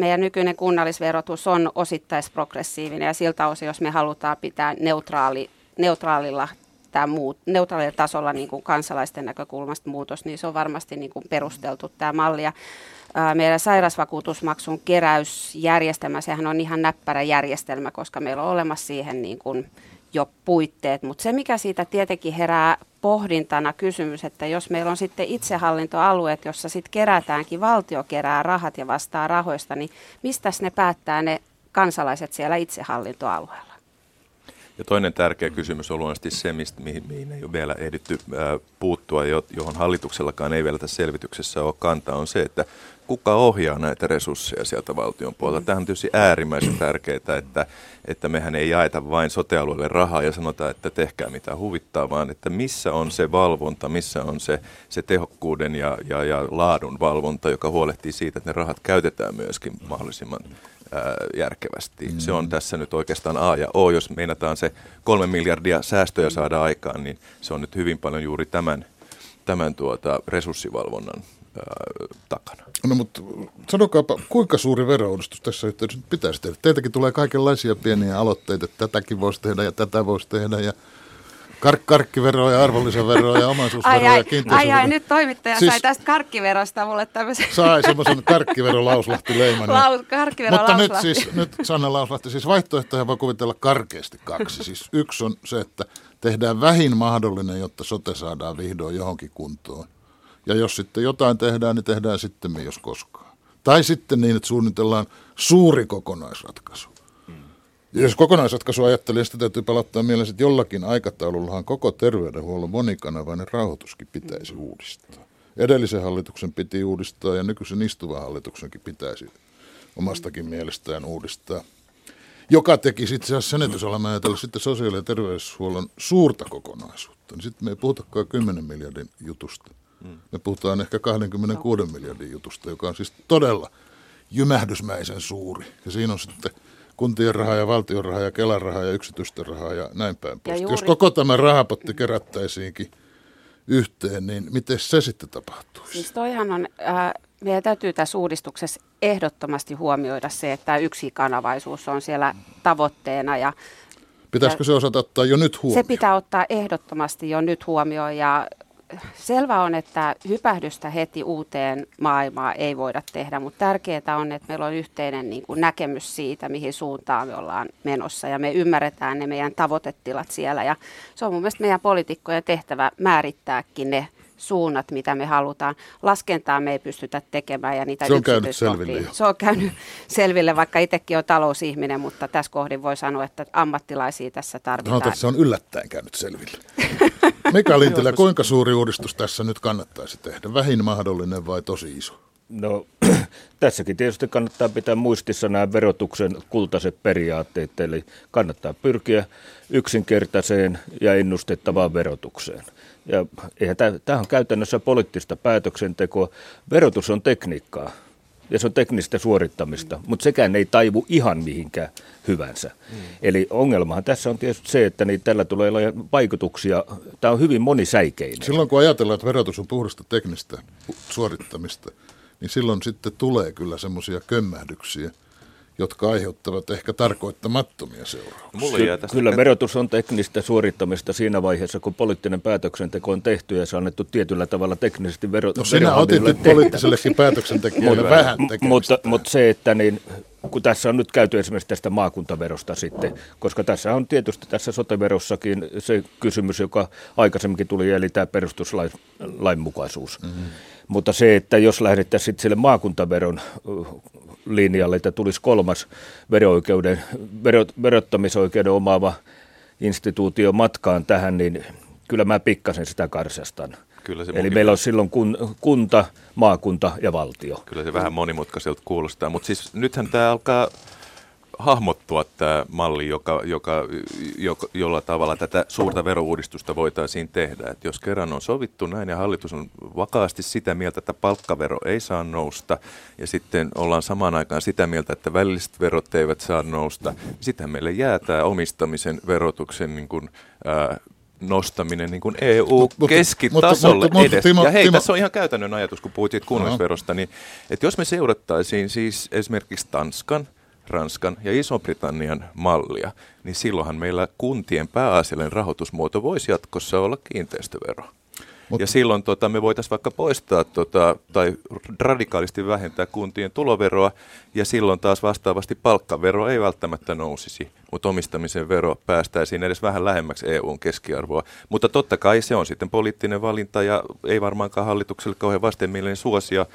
meidän nykyinen kunnallisverotus on osittaisprogressiivinen ja siltä osin, jos me halutaan pitää neutraali, neutraalilla tämä muut, neutraalilla tasolla niin kuin kansalaisten näkökulmasta muutos, niin se on varmasti niin kuin perusteltu tämä malli. Ja, ää, meidän sairausvakuutusmaksun keräysjärjestelmä, sehän on ihan näppärä järjestelmä, koska meillä on olemassa siihen niin kuin jo puitteet, mutta se mikä siitä tietenkin herää pohdintana kysymys, että jos meillä on sitten itsehallintoalueet, jossa sitten kerätäänkin, valtio kerää rahat ja vastaa rahoista, niin mistä ne päättää ne kansalaiset siellä itsehallintoalueella? Ja toinen tärkeä kysymys on luonnollisesti se, mistä, mihin, mihin ei ole vielä ehditty puuttua, johon hallituksellakaan ei vielä tässä selvityksessä ole kantaa, on se, että kuka ohjaa näitä resursseja sieltä valtion puolelta. Tähän on tietysti äärimmäisen tärkeää, että, että mehän ei jaeta vain sotealueelle rahaa ja sanota, että tehkää mitä huvittaa, vaan että missä on se valvonta, missä on se, se tehokkuuden ja, ja, ja laadun valvonta, joka huolehtii siitä, että ne rahat käytetään myöskin mahdollisimman järkevästi. Mm. Se on tässä nyt oikeastaan A ja O. Jos meinataan se kolme miljardia säästöjä saada aikaan, niin se on nyt hyvin paljon juuri tämän, tämän tuota resurssivalvonnan takana. No mutta sanokaapa, kuinka suuri verouudistus tässä yhteydessä pitäisi tehdä? Teiltäkin tulee kaikenlaisia pieniä aloitteita, että tätäkin voisi tehdä ja tätä voisi tehdä ja kark- karkkiveroa ja arvonlisäveroa ja omaisuusveroa ja Ai ai, nyt toimittaja siis, sai tästä karkkiverosta mulle tämmöisen. Sai semmoisen karkkiverolauslahti leiman. Laus, karkkivero Mutta nyt siis, nyt Sanna Lauslahti, siis vaihtoehtoja voi kuvitella karkeasti kaksi. Siis yksi on se, että tehdään vähin mahdollinen, jotta sote saadaan vihdoin johonkin kuntoon. Ja jos sitten jotain tehdään, niin tehdään sitten jos koskaan. Tai sitten niin, että suunnitellaan suuri kokonaisratkaisu. Ja jos kokonaisratkaisu ajattelee, sitä täytyy palauttaa mieleen, että jollakin aikataulullahan koko terveydenhuollon monikanavainen rahoituskin pitäisi uudistaa. Edellisen hallituksen piti uudistaa ja nykyisen istuvan hallituksenkin pitäisi omastakin mielestään uudistaa. Joka teki itse asiassa sen, että jos olemme ajatellut sitten sosiaali- ja terveyshuollon suurta kokonaisuutta, niin sitten me ei puhutakaan 10 miljardin jutusta, me puhutaan ehkä 26 miljardin jutusta, joka on siis todella jymähdysmäisen suuri. Ja siinä on sitten kuntien rahaa ja valtion rahaa ja Kelan rahaa ja yksityisten rahaa ja näin päin pois. Juuri... Jos koko tämä rahapotti kerättäisiinkin yhteen, niin miten se sitten tapahtuisi? Siis toihan on, äh, meidän täytyy tässä uudistuksessa ehdottomasti huomioida se, että yksi kanavaisuus on siellä tavoitteena ja Pitäisikö se osata ottaa jo nyt huomioon? Se pitää ottaa ehdottomasti jo nyt huomioon ja selvä on, että hypähdystä heti uuteen maailmaan ei voida tehdä, mutta tärkeää on, että meillä on yhteinen niin kuin näkemys siitä, mihin suuntaan me ollaan menossa. Ja me ymmärretään ne meidän tavoitetilat siellä. Ja se on mun mielestä meidän poliitikkojen tehtävä määrittääkin ne suunnat, mitä me halutaan. Laskentaa me ei pystytä tekemään ja niitä Se on käynyt selville jo. Se on käynyt selville, vaikka itsekin on talousihminen, mutta tässä kohdin voi sanoa, että ammattilaisia tässä tarvitaan. No, se on yllättäen käynyt selville. Mika Lintilä, kuinka suuri uudistus tässä nyt kannattaisi tehdä? Vähin mahdollinen vai tosi iso? No tässäkin tietysti kannattaa pitää muistissa nämä verotuksen kultaiset periaatteet, eli kannattaa pyrkiä yksinkertaiseen ja ennustettavaan verotukseen. Ja eihän tämä on käytännössä poliittista päätöksentekoa. Verotus on tekniikkaa ja se on teknistä suorittamista, mm. mutta sekään ei taivu ihan mihinkään hyvänsä. Mm. Eli ongelmahan tässä on tietysti se, että niin tällä tulee vaikutuksia, tämä on hyvin monisäikeinen. Silloin kun ajatellaan, että verotus on puhdasta teknistä suorittamista, niin silloin sitten tulee kyllä semmoisia kömmähdyksiä, jotka aiheuttavat ehkä tarkoittamattomia seurauksia. Ky- kyllä verotus on teknistä suorittamista siinä vaiheessa, kun poliittinen päätöksenteko on tehty ja se on annettu tietyllä tavalla teknisesti vero- No sinä otit nyt poliittisellekin päätöksentekijälle vähän tekemistä. Mutta, mutta se, että niin, kun tässä on nyt käyty esimerkiksi tästä maakuntaverosta sitten, koska tässä on tietysti tässä soteverossakin se kysymys, joka aikaisemminkin tuli, eli tämä perustuslainmukaisuus. Mm-hmm. Mutta se, että jos lähdettäisiin sitten sille maakuntaveron linjalle, että tulisi kolmas vero-oikeuden, verot, verottamisoikeuden omaava instituutio matkaan tähän, niin kyllä mä pikkasen sitä karsastan. Kyllä se Eli meillä on silloin kun, kunta, maakunta ja valtio. Kyllä se vähän monimutkaiselta kuulostaa, mutta siis nythän tämä alkaa hahmottua tämä malli, joka, joka, joka, jolla tavalla tätä suurta verouudistusta voitaisiin tehdä. Et jos kerran on sovittu näin ja hallitus on vakaasti sitä mieltä, että palkkavero ei saa nousta ja sitten ollaan samaan aikaan sitä mieltä, että välilliset verot eivät saa nousta, niin sitten meille jää tämä omistamisen verotuksen niin kuin, ää, nostaminen niin kuin EU-keskitasolle mutta, edes. Timo, ja hei, Timo, tässä on ihan käytännön ajatus, kun puhuttiin kunnallisverosta, niin että jos me seurattaisiin siis esimerkiksi Tanskan – Ranskan ja Iso-Britannian mallia, niin silloinhan meillä kuntien pääasiallinen rahoitusmuoto voisi jatkossa olla kiinteistövero. Mut, ja silloin tota, me voitaisiin vaikka poistaa tota, tai radikaalisti vähentää kuntien tuloveroa, ja silloin taas vastaavasti palkkavero ei välttämättä nousisi, mutta omistamisen vero päästäisiin edes vähän lähemmäksi EUn keskiarvoa. Mutta totta kai se on sitten poliittinen valinta, ja ei varmaankaan hallitukselle kauhean vastenmielinen suosia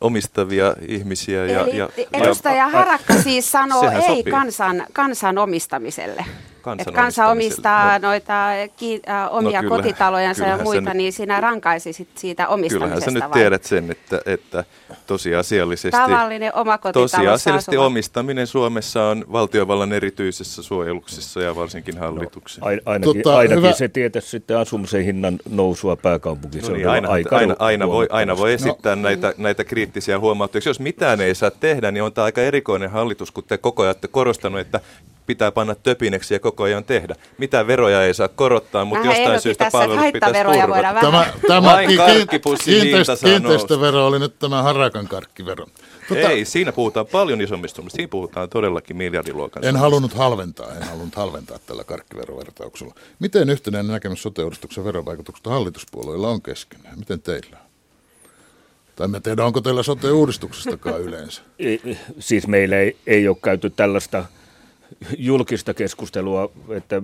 omistavia ihmisiä. Ja, Eli ja, edustaja Harakka siis sanoo ei kansan, kansan omistamiselle kansan, että kansa omistaa no, noita ki, äh, omia no, kyllä, kotitalojansa ja muita, niin sinä rankaisisit siitä omistamisesta Kyllähän sä nyt vai? tiedät sen, että, että tosiasiallisesti, Tavallinen tosiasiallisesti omistaminen Suomessa on valtiovallan erityisessä suojeluksessa ja varsinkin hallituksen. Ain, ainakin tota, ainakin hyvä. se tietäisi sitten asumisen hinnan nousua pääkaupunkiseudulla. No niin, aina, aika aina, aina, voi, aina voi esittää no, näitä, näitä kriittisiä huomautuksia. Jos mitään ei saa tehdä, niin on tämä aika erikoinen hallitus, kun te koko ajan olette korostanut, että pitää panna töpineksi ja koko ajan tehdä. Mitä veroja ei saa korottaa, mutta Vähän jostain syystä palvelut pitäisi turvata. Tämä, tämä kiinteistö, kiinteistövero oli nyt tämä harakan karkkivero. Tota, ei, siinä puhutaan paljon isommista Siinä puhutaan todellakin miljardiluokan. En halunnut halventaa, en halunnut halventaa tällä karkkiverovertauksella. Miten yhtenäinen näkemys sote-uudistuksen verovaikutuksesta hallituspuolueilla on keskenään? Miten teillä on? Tai en tiedä, onko teillä sote-uudistuksestakaan yleensä? Siis meillä ei, ei ole käyty tällaista julkista keskustelua, että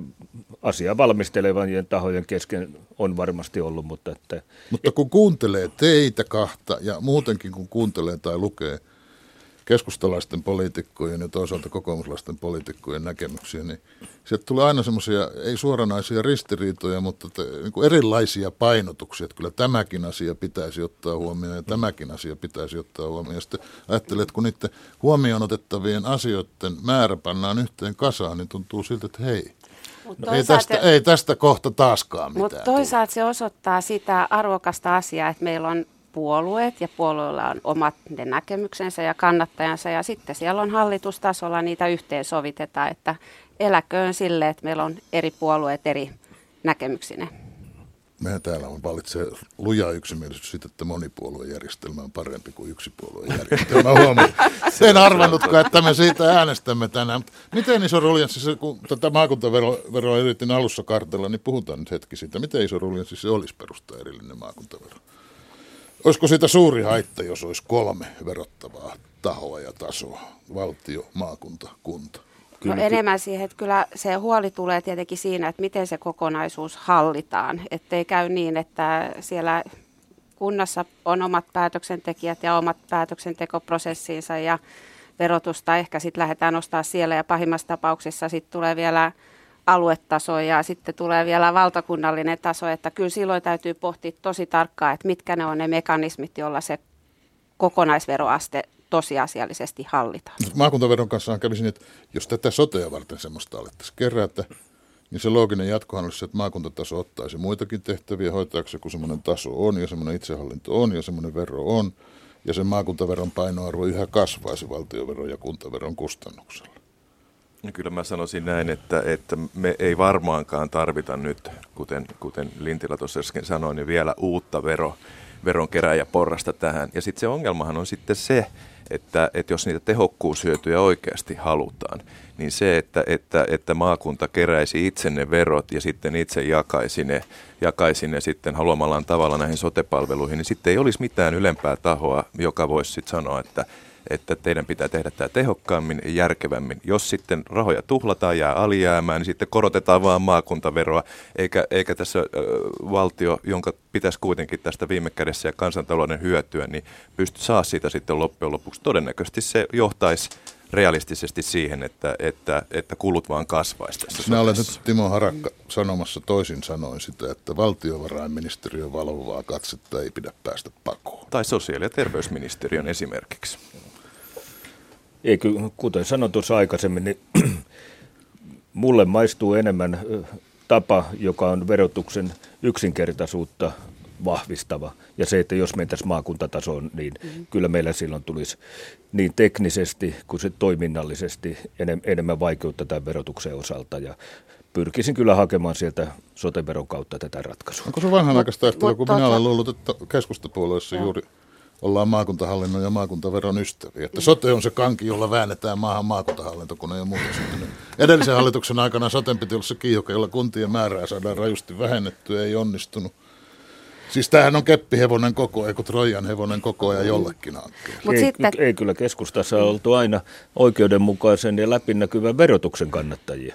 asia valmistelevien tahojen kesken on varmasti ollut, mutta että... Mutta kun kuuntelee teitä kahta ja muutenkin kun kuuntelee tai lukee – keskustalaisten poliitikkojen ja toisaalta kokoomuslaisten poliitikkojen näkemyksiä, niin sieltä tulee aina semmoisia, ei suoranaisia ristiriitoja, mutta te, niin kuin erilaisia painotuksia, että kyllä tämäkin asia pitäisi ottaa huomioon ja tämäkin asia pitäisi ottaa huomioon. Ja sitten ajattelet, että kun niiden huomioon otettavien asioiden määrä pannaan yhteen kasaan, niin tuntuu siltä, että hei, No, ei, tästä, ei tästä kohta taaskaan mitään. Mutta toisaalta se osoittaa sitä arvokasta asiaa, että meillä on puolueet ja puolueilla on omat ne näkemyksensä ja kannattajansa ja sitten siellä on hallitustasolla niitä yhteensovitetaan, että eläköön sille, että meillä on eri puolueet eri näkemyksineen. Mehän täällä on valitsee luja yksimielisyys siitä, että monipuoluejärjestelmä on parempi kuin yksipuoluejärjestelmä. Huomaan. En arvannutkaan, että me siitä äänestämme tänään. Mutta miten iso ruljanssi se, kun tätä maakuntaveroa yritin alussa kartella, niin puhutaan nyt hetki siitä. Miten iso ruljanssi se olisi perustaa erillinen maakuntavero? Olisiko siitä suuri haitta, jos olisi kolme verottavaa tahoa ja tasoa? Valtio, maakunta, kunta. Kyllä, no enemmän siihen, että kyllä se huoli tulee tietenkin siinä, että miten se kokonaisuus hallitaan. Ettei käy niin, että siellä kunnassa on omat päätöksentekijät ja omat päätöksentekoprosessinsa ja verotusta ehkä sitten lähdetään nostaa siellä ja pahimmassa tapauksessa sitten tulee vielä aluetaso ja sitten tulee vielä valtakunnallinen taso, että kyllä silloin täytyy pohtia tosi tarkkaan, että mitkä ne on ne mekanismit, joilla se kokonaisveroaste tosiasiallisesti hallitaan. Maakuntaveron kanssa kävisin, että jos tätä sotea varten semmoista alettaisiin kerätä, niin se looginen jatkohan olisi se, että maakuntataso ottaisi muitakin tehtäviä hoitaakseen, kun semmoinen taso on ja semmoinen itsehallinto on ja semmoinen vero on, ja sen maakuntaveron painoarvo yhä kasvaisi valtioveron ja kuntaveron kustannuksella. No kyllä mä sanoisin näin, että, että me ei varmaankaan tarvita nyt, kuten, kuten Lintilä tuossa äsken sanoi, niin vielä uutta vero, veronkeräjäporrasta tähän. Ja sitten se ongelmahan on sitten se, että, että jos niitä tehokkuushyötyjä oikeasti halutaan, niin se, että, että, että maakunta keräisi itse ne verot ja sitten itse jakaisi ne, jakaisi ne sitten haluamallaan tavalla näihin sotepalveluihin, niin sitten ei olisi mitään ylempää tahoa, joka voisi sitten sanoa, että että teidän pitää tehdä tämä tehokkaammin ja järkevämmin. Jos sitten rahoja tuhlataan, jää alijäämään, niin sitten korotetaan vaan maakuntaveroa, eikä, eikä tässä ö, valtio, jonka pitäisi kuitenkin tästä viime kädessä ja kansantalouden hyötyä, niin pysty saa siitä sitten loppujen lopuksi. Todennäköisesti se johtaisi realistisesti siihen, että, että, että kulut vaan kasvaisi tässä Sinä olet nyt Timo Harakka sanomassa toisin sanoin sitä, että valtiovarainministeriön valvovaa katsetta ei pidä päästä pakoon. Tai sosiaali- ja terveysministeriön esimerkiksi. Ei, kuten sanoin tuossa aikaisemmin, niin mulle maistuu enemmän tapa, joka on verotuksen yksinkertaisuutta vahvistava. Ja se, että jos mentäisiin maakuntatasoon, niin mm-hmm. kyllä meillä silloin tulisi niin teknisesti kuin se toiminnallisesti enemmän vaikeutta tämän verotuksen osalta. Ja pyrkisin kyllä hakemaan sieltä soteveron kautta tätä ratkaisua. Onko se vanhanaikaista ajattelua, kun minä olen luullut, että keskustapuolueessa juuri ollaan maakuntahallinnon ja maakuntaveron ystäviä. Että sote on se kanki, jolla väännetään maahan maakuntahallinto, kun ei ole muuta syntynyt. Edellisen hallituksen aikana soten piti olla se kiihoke, jolla kuntien määrää saadaan rajusti vähennettyä, ei onnistunut. Siis tämähän on keppihevonen koko, eikö Trojan hevonen koko ajan jollekin Mut ei, sitten... ei kyllä keskustassa oltu aina oikeudenmukaisen ja läpinäkyvän verotuksen kannattajia.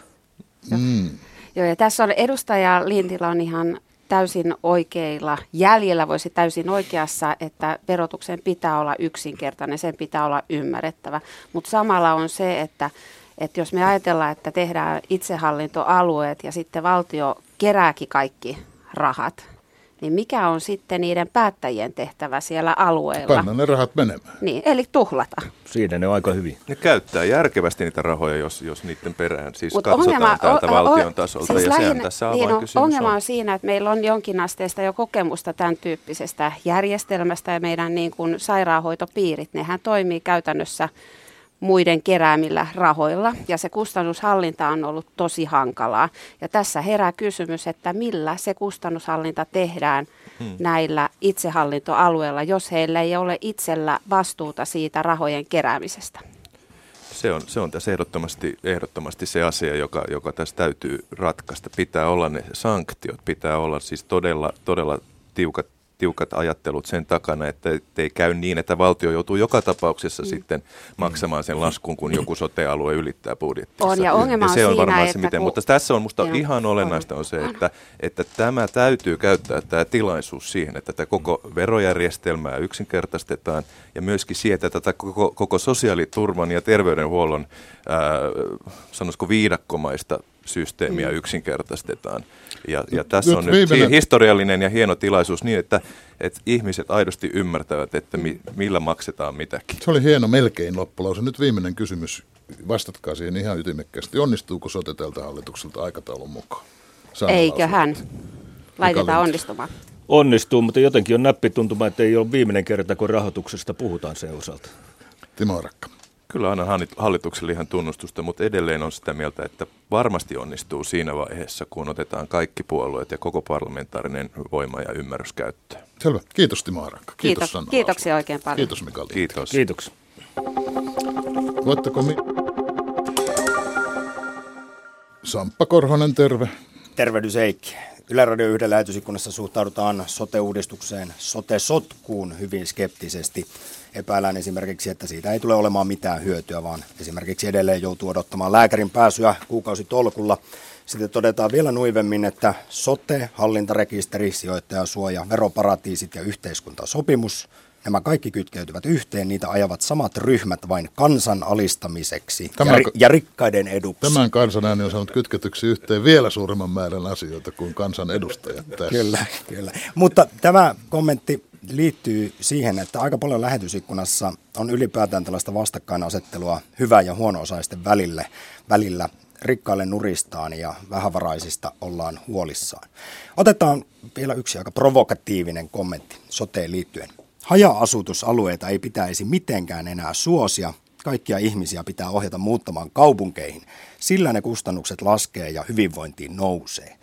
Mm. Joo, ja tässä on edustaja Lintila on ihan täysin oikeilla jäljellä, voisi täysin oikeassa, että verotuksen pitää olla yksinkertainen, sen pitää olla ymmärrettävä. Mutta samalla on se, että, että jos me ajatellaan, että tehdään itsehallintoalueet ja sitten valtio kerääkin kaikki rahat, niin mikä on sitten niiden päättäjien tehtävä siellä alueella? Panna ne rahat menemään. Niin, eli tuhlata. Siinä ne on aika hyvin. Ne käyttää järkevästi niitä rahoja, jos, jos niiden perään siis Mut katsotaan ongelma, täältä o, valtion tasolta. Siis ja lähinnä, tässä niin on, ongelma on. on siinä, että meillä on jonkinasteista jo kokemusta tämän tyyppisestä järjestelmästä ja meidän niin kuin sairaanhoitopiirit, nehän toimii käytännössä muiden keräämillä rahoilla ja se kustannushallinta on ollut tosi hankalaa. Ja tässä herää kysymys, että millä se kustannushallinta tehdään hmm. näillä itsehallintoalueilla, jos heillä ei ole itsellä vastuuta siitä rahojen keräämisestä. Se on, se on tässä ehdottomasti, ehdottomasti se asia, joka, joka tässä täytyy ratkaista. Pitää olla ne sanktiot, pitää olla siis todella, todella tiukat tiukat ajattelut sen takana, että ei käy niin, että valtio joutuu joka tapauksessa mm. sitten maksamaan sen laskun, kun joku sote-alue ylittää budjettia. On, ja ongelma ja se on, on varmaan siinä, se, miten. Kun... Mutta tässä on minusta ihan olennaista on se, että, että tämä täytyy käyttää tämä tilaisuus siihen, että tätä koko verojärjestelmää yksinkertaistetaan ja myöskin sieltä tätä koko, koko sosiaaliturvan ja terveydenhuollon, ää, sanoisiko viidakkomaista systeemiä mm. yksinkertaistetaan. Ja, ja tässä on nyt viimeinen... historiallinen ja hieno tilaisuus niin, että, että ihmiset aidosti ymmärtävät, että mi, millä maksetaan mitäkin. Se oli hieno melkein loppulause. Nyt viimeinen kysymys. Vastatkaa siihen ihan ytimekkäästi. Onnistuuko sote tältä hallitukselta aikataulun mukaan? Eiköhän. Laitetaan onnistumaan. Onnistuu, mutta jotenkin on näppituntuma, että ei ole viimeinen kerta, kun rahoituksesta puhutaan sen osalta. Timo Rakka. Kyllä annan hallitukselle ihan tunnustusta, mutta edelleen on sitä mieltä, että varmasti onnistuu siinä vaiheessa, kun otetaan kaikki puolueet ja koko parlamentaarinen voima ja ymmärrys käyttöön. Selvä. Kiitos Timo Harakka. Kiitos, Kiitos Kiitoksia oikein paljon. Kiitos Mikael. Kiitos. Kiitos. Voitteko mi- Samppa Korhonen, terve. Tervehdys Eikki. Yle Radio yhden lähetysikkunassa suhtaudutaan sote-uudistukseen, sote-sotkuun hyvin skeptisesti. Epäillään esimerkiksi, että siitä ei tule olemaan mitään hyötyä, vaan esimerkiksi edelleen joutuu odottamaan lääkärin pääsyä kuukausitolkulla. Sitten todetaan vielä nuivemmin, että sote, hallintarekisteri, sijoittajasuoja, veroparatiisit ja yhteiskuntasopimus, nämä kaikki kytkeytyvät yhteen, niitä ajavat samat ryhmät vain kansan alistamiseksi Tämä, ja, ja rikkaiden eduksi. Tämän kansan ääni on saanut kytketyksi yhteen vielä suuremman määrän asioita kuin kansan edustajat tässä. Kyllä, kyllä. Mutta tämä kommentti liittyy siihen, että aika paljon lähetysikkunassa on ylipäätään tällaista vastakkainasettelua hyvä- ja huono-osaisten välille, välillä. Rikkaille nuristaan ja vähävaraisista ollaan huolissaan. Otetaan vielä yksi aika provokatiivinen kommentti soteen liittyen. Haja-asutusalueita ei pitäisi mitenkään enää suosia. Kaikkia ihmisiä pitää ohjata muuttamaan kaupunkeihin. Sillä ne kustannukset laskee ja hyvinvointiin nousee.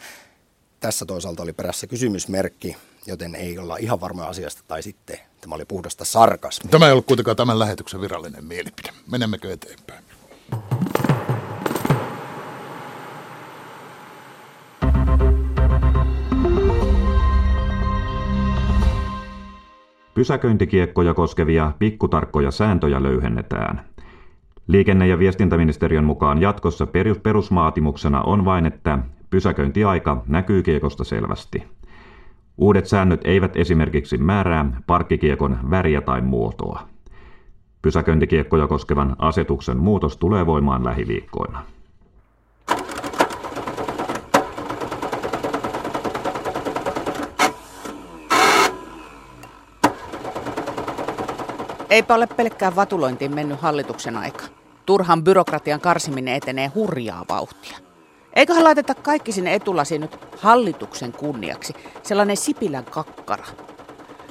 Tässä toisaalta oli perässä kysymysmerkki, joten ei olla ihan varmoja asiasta, tai sitten Tämä oli puhdasta sarkasmia. Tämä ei ollut kuitenkaan tämän lähetyksen virallinen mielipide. Menemmekö eteenpäin? Pysäköintikiekkoja koskevia pikkutarkkoja sääntöjä löyhennetään. Liikenne- ja viestintäministeriön mukaan jatkossa perusvaatimuksena on vain, että pysäköintiaika näkyy kiekosta selvästi. Uudet säännöt eivät esimerkiksi määrää parkkikiekon väriä tai muotoa. Pysäköintikiekkoja koskevan asetuksen muutos tulee voimaan lähiviikkoina. Eipä ole pelkkään vatulointiin mennyt hallituksen aika. Turhan byrokratian karsiminen etenee hurjaa vauhtia. Eiköhän laiteta kaikki sinne etulasiin nyt hallituksen kunniaksi, sellainen Sipilän kakkara.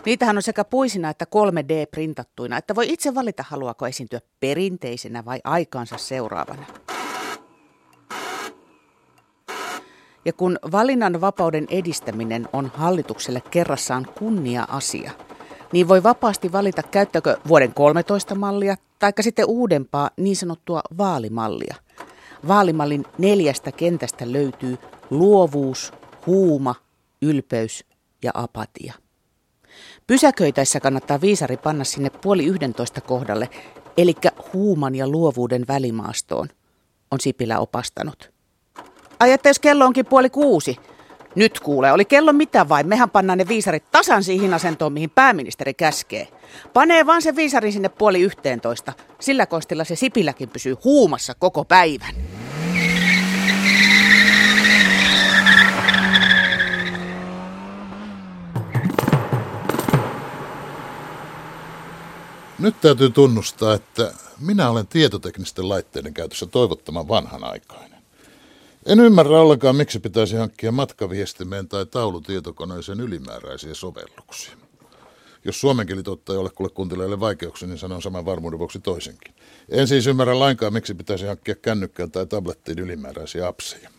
Niitähän on sekä puisina että 3D-printattuina, että voi itse valita, haluaako esiintyä perinteisenä vai aikaansa seuraavana. Ja kun valinnan vapauden edistäminen on hallitukselle kerrassaan kunnia-asia – niin voi vapaasti valita käyttäkö vuoden 13 mallia tai sitten uudempaa niin sanottua vaalimallia. Vaalimallin neljästä kentästä löytyy luovuus, huuma, ylpeys ja apatia. Pysäköitäessä kannattaa viisari panna sinne puoli yhdentoista kohdalle, eli huuman ja luovuuden välimaastoon, on Sipilä opastanut. Ai että jos kello onkin puoli kuusi, nyt kuule, oli kello mitä vai? Mehän pannaan ne viisarit tasan siihen asentoon, mihin pääministeri käskee. Panee vaan se viisari sinne puoli yhteentoista. Sillä kostilla se Sipiläkin pysyy huumassa koko päivän. Nyt täytyy tunnustaa, että minä olen tietoteknisten laitteiden käytössä toivottoman vanhanaikainen. En ymmärrä ollenkaan, miksi pitäisi hankkia matkaviestimeen tai taulutietokoneeseen ylimääräisiä sovelluksia. Jos suomen kieli ole kuule kuuntelijoille vaikeuksia, niin sanon saman varmuuden vuoksi toisenkin. En siis ymmärrä lainkaan, miksi pitäisi hankkia kännykkään tai tablettiin ylimääräisiä apseja.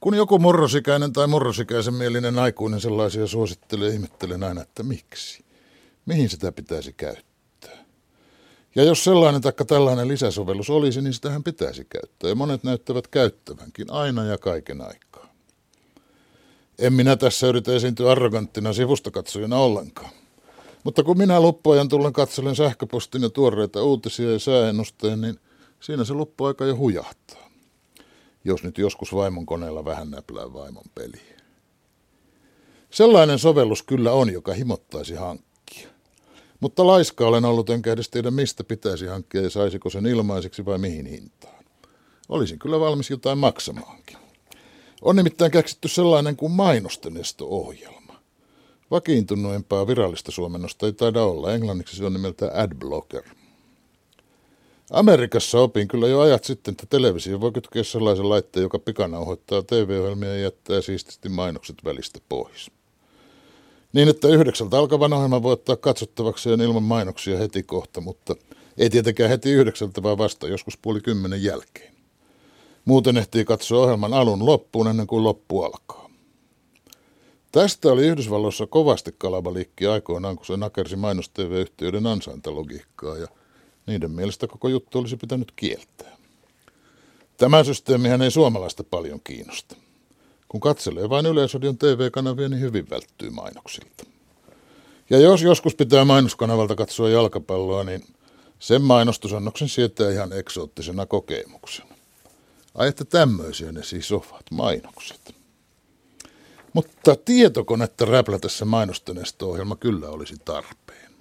Kun joku murrosikäinen tai murrosikäisen mielinen aikuinen sellaisia suosittelee, ihmettelen aina, että miksi. Mihin sitä pitäisi käyttää? Ja jos sellainen taikka tällainen lisäsovellus olisi, niin sitähän pitäisi käyttää. Ja monet näyttävät käyttävänkin aina ja kaiken aikaa. En minä tässä yritä esiintyä arroganttina sivustakatsojana ollenkaan. Mutta kun minä loppuajan tullen katselen sähköpostin ja tuoreita uutisia ja sääennusteen, niin siinä se loppuaika jo hujahtaa. Jos nyt joskus vaimon koneella vähän näplää vaimon peliä. Sellainen sovellus kyllä on, joka himottaisi hankkia. Mutta laiska olen ollut, enkä edes tiedä mistä pitäisi hankkia ja saisiko sen ilmaiseksi vai mihin hintaan. Olisin kyllä valmis jotain maksamaankin. On nimittäin keksitty sellainen kuin mainosten esto-ohjelma. Vakiintuneempaa virallista suomennosta ei taida olla. Englanniksi se on nimeltä Adblocker. Amerikassa opin kyllä jo ajat sitten, että televisio voi kytkeä sellaisen laitteen, joka pikanauhoittaa TV-ohjelmia ja jättää siististi mainokset välistä pois. Niin, että yhdeksältä alkavan ohjelman voi ottaa katsottavaksi ilman mainoksia heti kohta, mutta ei tietenkään heti yhdeksältä, vaan vasta joskus puoli kymmenen jälkeen. Muuten ehtii katsoa ohjelman alun loppuun ennen kuin loppu alkaa. Tästä oli Yhdysvalloissa kovasti kalabaliikki aikoinaan, kun se nakersi mainos TV-yhtiöiden ansaintalogiikkaa ja niiden mielestä koko juttu olisi pitänyt kieltää. Tämä systeemihän ei suomalaista paljon kiinnosta. Kun katselee vain Yleisradion TV-kanavia, niin hyvin välttyy mainoksilta. Ja jos joskus pitää mainoskanavalta katsoa jalkapalloa, niin sen mainostusannoksen sietää ihan eksoottisena kokemuksena. Ai että tämmöisiä ne siis ovat, mainokset. Mutta tietokonetta räplätessä mainostenesto-ohjelma kyllä olisi tarpeen.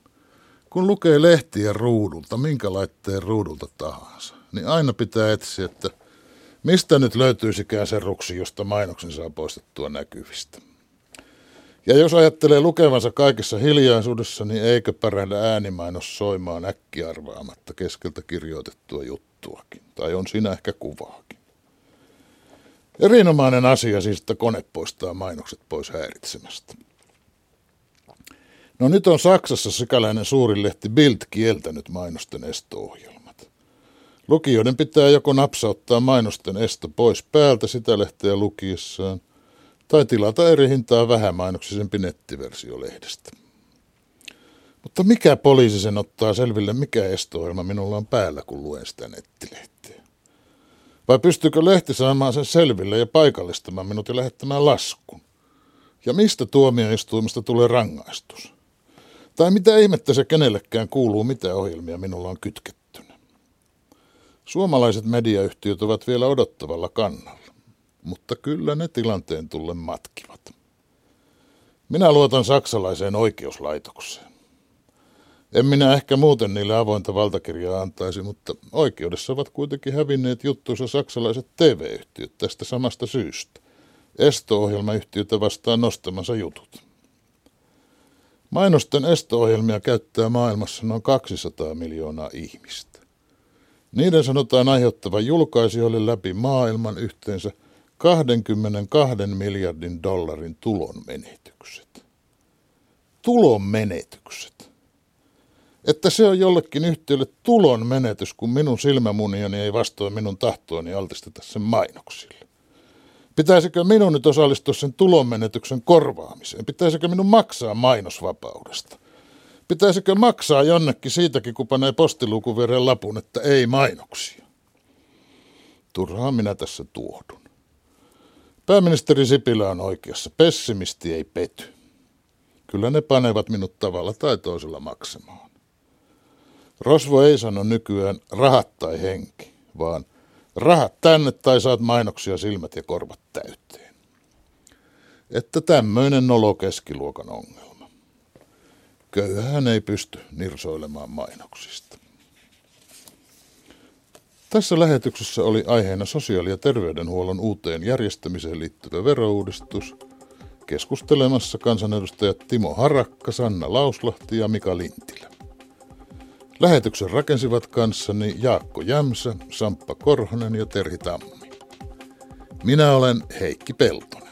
Kun lukee lehtiä ruudulta, minkä laitteen ruudulta tahansa, niin aina pitää etsiä, että – Mistä nyt löytyisikään se ruksi, josta mainoksen saa poistettua näkyvistä? Ja jos ajattelee lukevansa kaikessa hiljaisuudessa, niin eikö pärähdä äänimainos soimaan äkkiarvaamatta keskeltä kirjoitettua juttuakin? Tai on siinä ehkä kuvaakin? Erinomainen asia siis, että kone poistaa mainokset pois häiritsemästä. No nyt on Saksassa sikäläinen suuri lehti Bild kieltänyt mainosten esto-ohjelma. Lukijoiden pitää joko napsauttaa mainosten esto pois päältä sitä lehteä lukiessaan, tai tilata eri hintaa vähämainoksisempi nettiversio lehdestä. Mutta mikä poliisi sen ottaa selville, mikä esto minulla on päällä, kun luen sitä nettilehteä? Vai pystyykö lehti saamaan sen selville ja paikallistamaan minut ja lähettämään laskun? Ja mistä tuomioistuimesta tulee rangaistus? Tai mitä ihmettä se kenellekään kuuluu, mitä ohjelmia minulla on kytkettynä? Suomalaiset mediayhtiöt ovat vielä odottavalla kannalla, mutta kyllä ne tilanteen tulle matkivat. Minä luotan saksalaiseen oikeuslaitokseen. En minä ehkä muuten niille avointa valtakirjaa antaisi, mutta oikeudessa ovat kuitenkin hävinneet juttuissa saksalaiset TV-yhtiöt tästä samasta syystä. Esto-ohjelmayhtiötä vastaan nostamansa jutut. Mainosten esto-ohjelmia käyttää maailmassa noin 200 miljoonaa ihmistä. Niiden sanotaan aiheuttavan julkaisijoille läpi maailman yhteensä 22 miljardin dollarin tulonmenetykset. Tulonmenetykset. Että se on jollekin yhtiölle tulon menetys, kun minun silmämuniani ei vastoin minun tahtoani altisteta sen mainoksille. Pitäisikö minun nyt osallistua sen tulonmenetyksen korvaamiseen? Pitäisikö minun maksaa mainosvapaudesta? Pitäisikö maksaa jonnekin siitäkin, kun panee postiluukun lapun, että ei mainoksia? Turhaan minä tässä tuohdun. Pääministeri Sipilä on oikeassa. Pessimisti ei pety. Kyllä ne panevat minut tavalla tai toisella maksamaan. Rosvo ei sano nykyään rahat tai henki, vaan rahat tänne tai saat mainoksia silmät ja korvat täyteen. Että tämmöinen nolo keskiluokan ongelma. Köyhähän ei pysty nirsoilemaan mainoksista. Tässä lähetyksessä oli aiheena sosiaali- ja terveydenhuollon uuteen järjestämiseen liittyvä verouudistus. Keskustelemassa kansanedustajat Timo Harakka, Sanna Lauslahti ja Mika Lintilä. Lähetyksen rakensivat kanssani Jaakko Jämsä, Samppa Korhonen ja Terhi Tammi. Minä olen Heikki Pelton.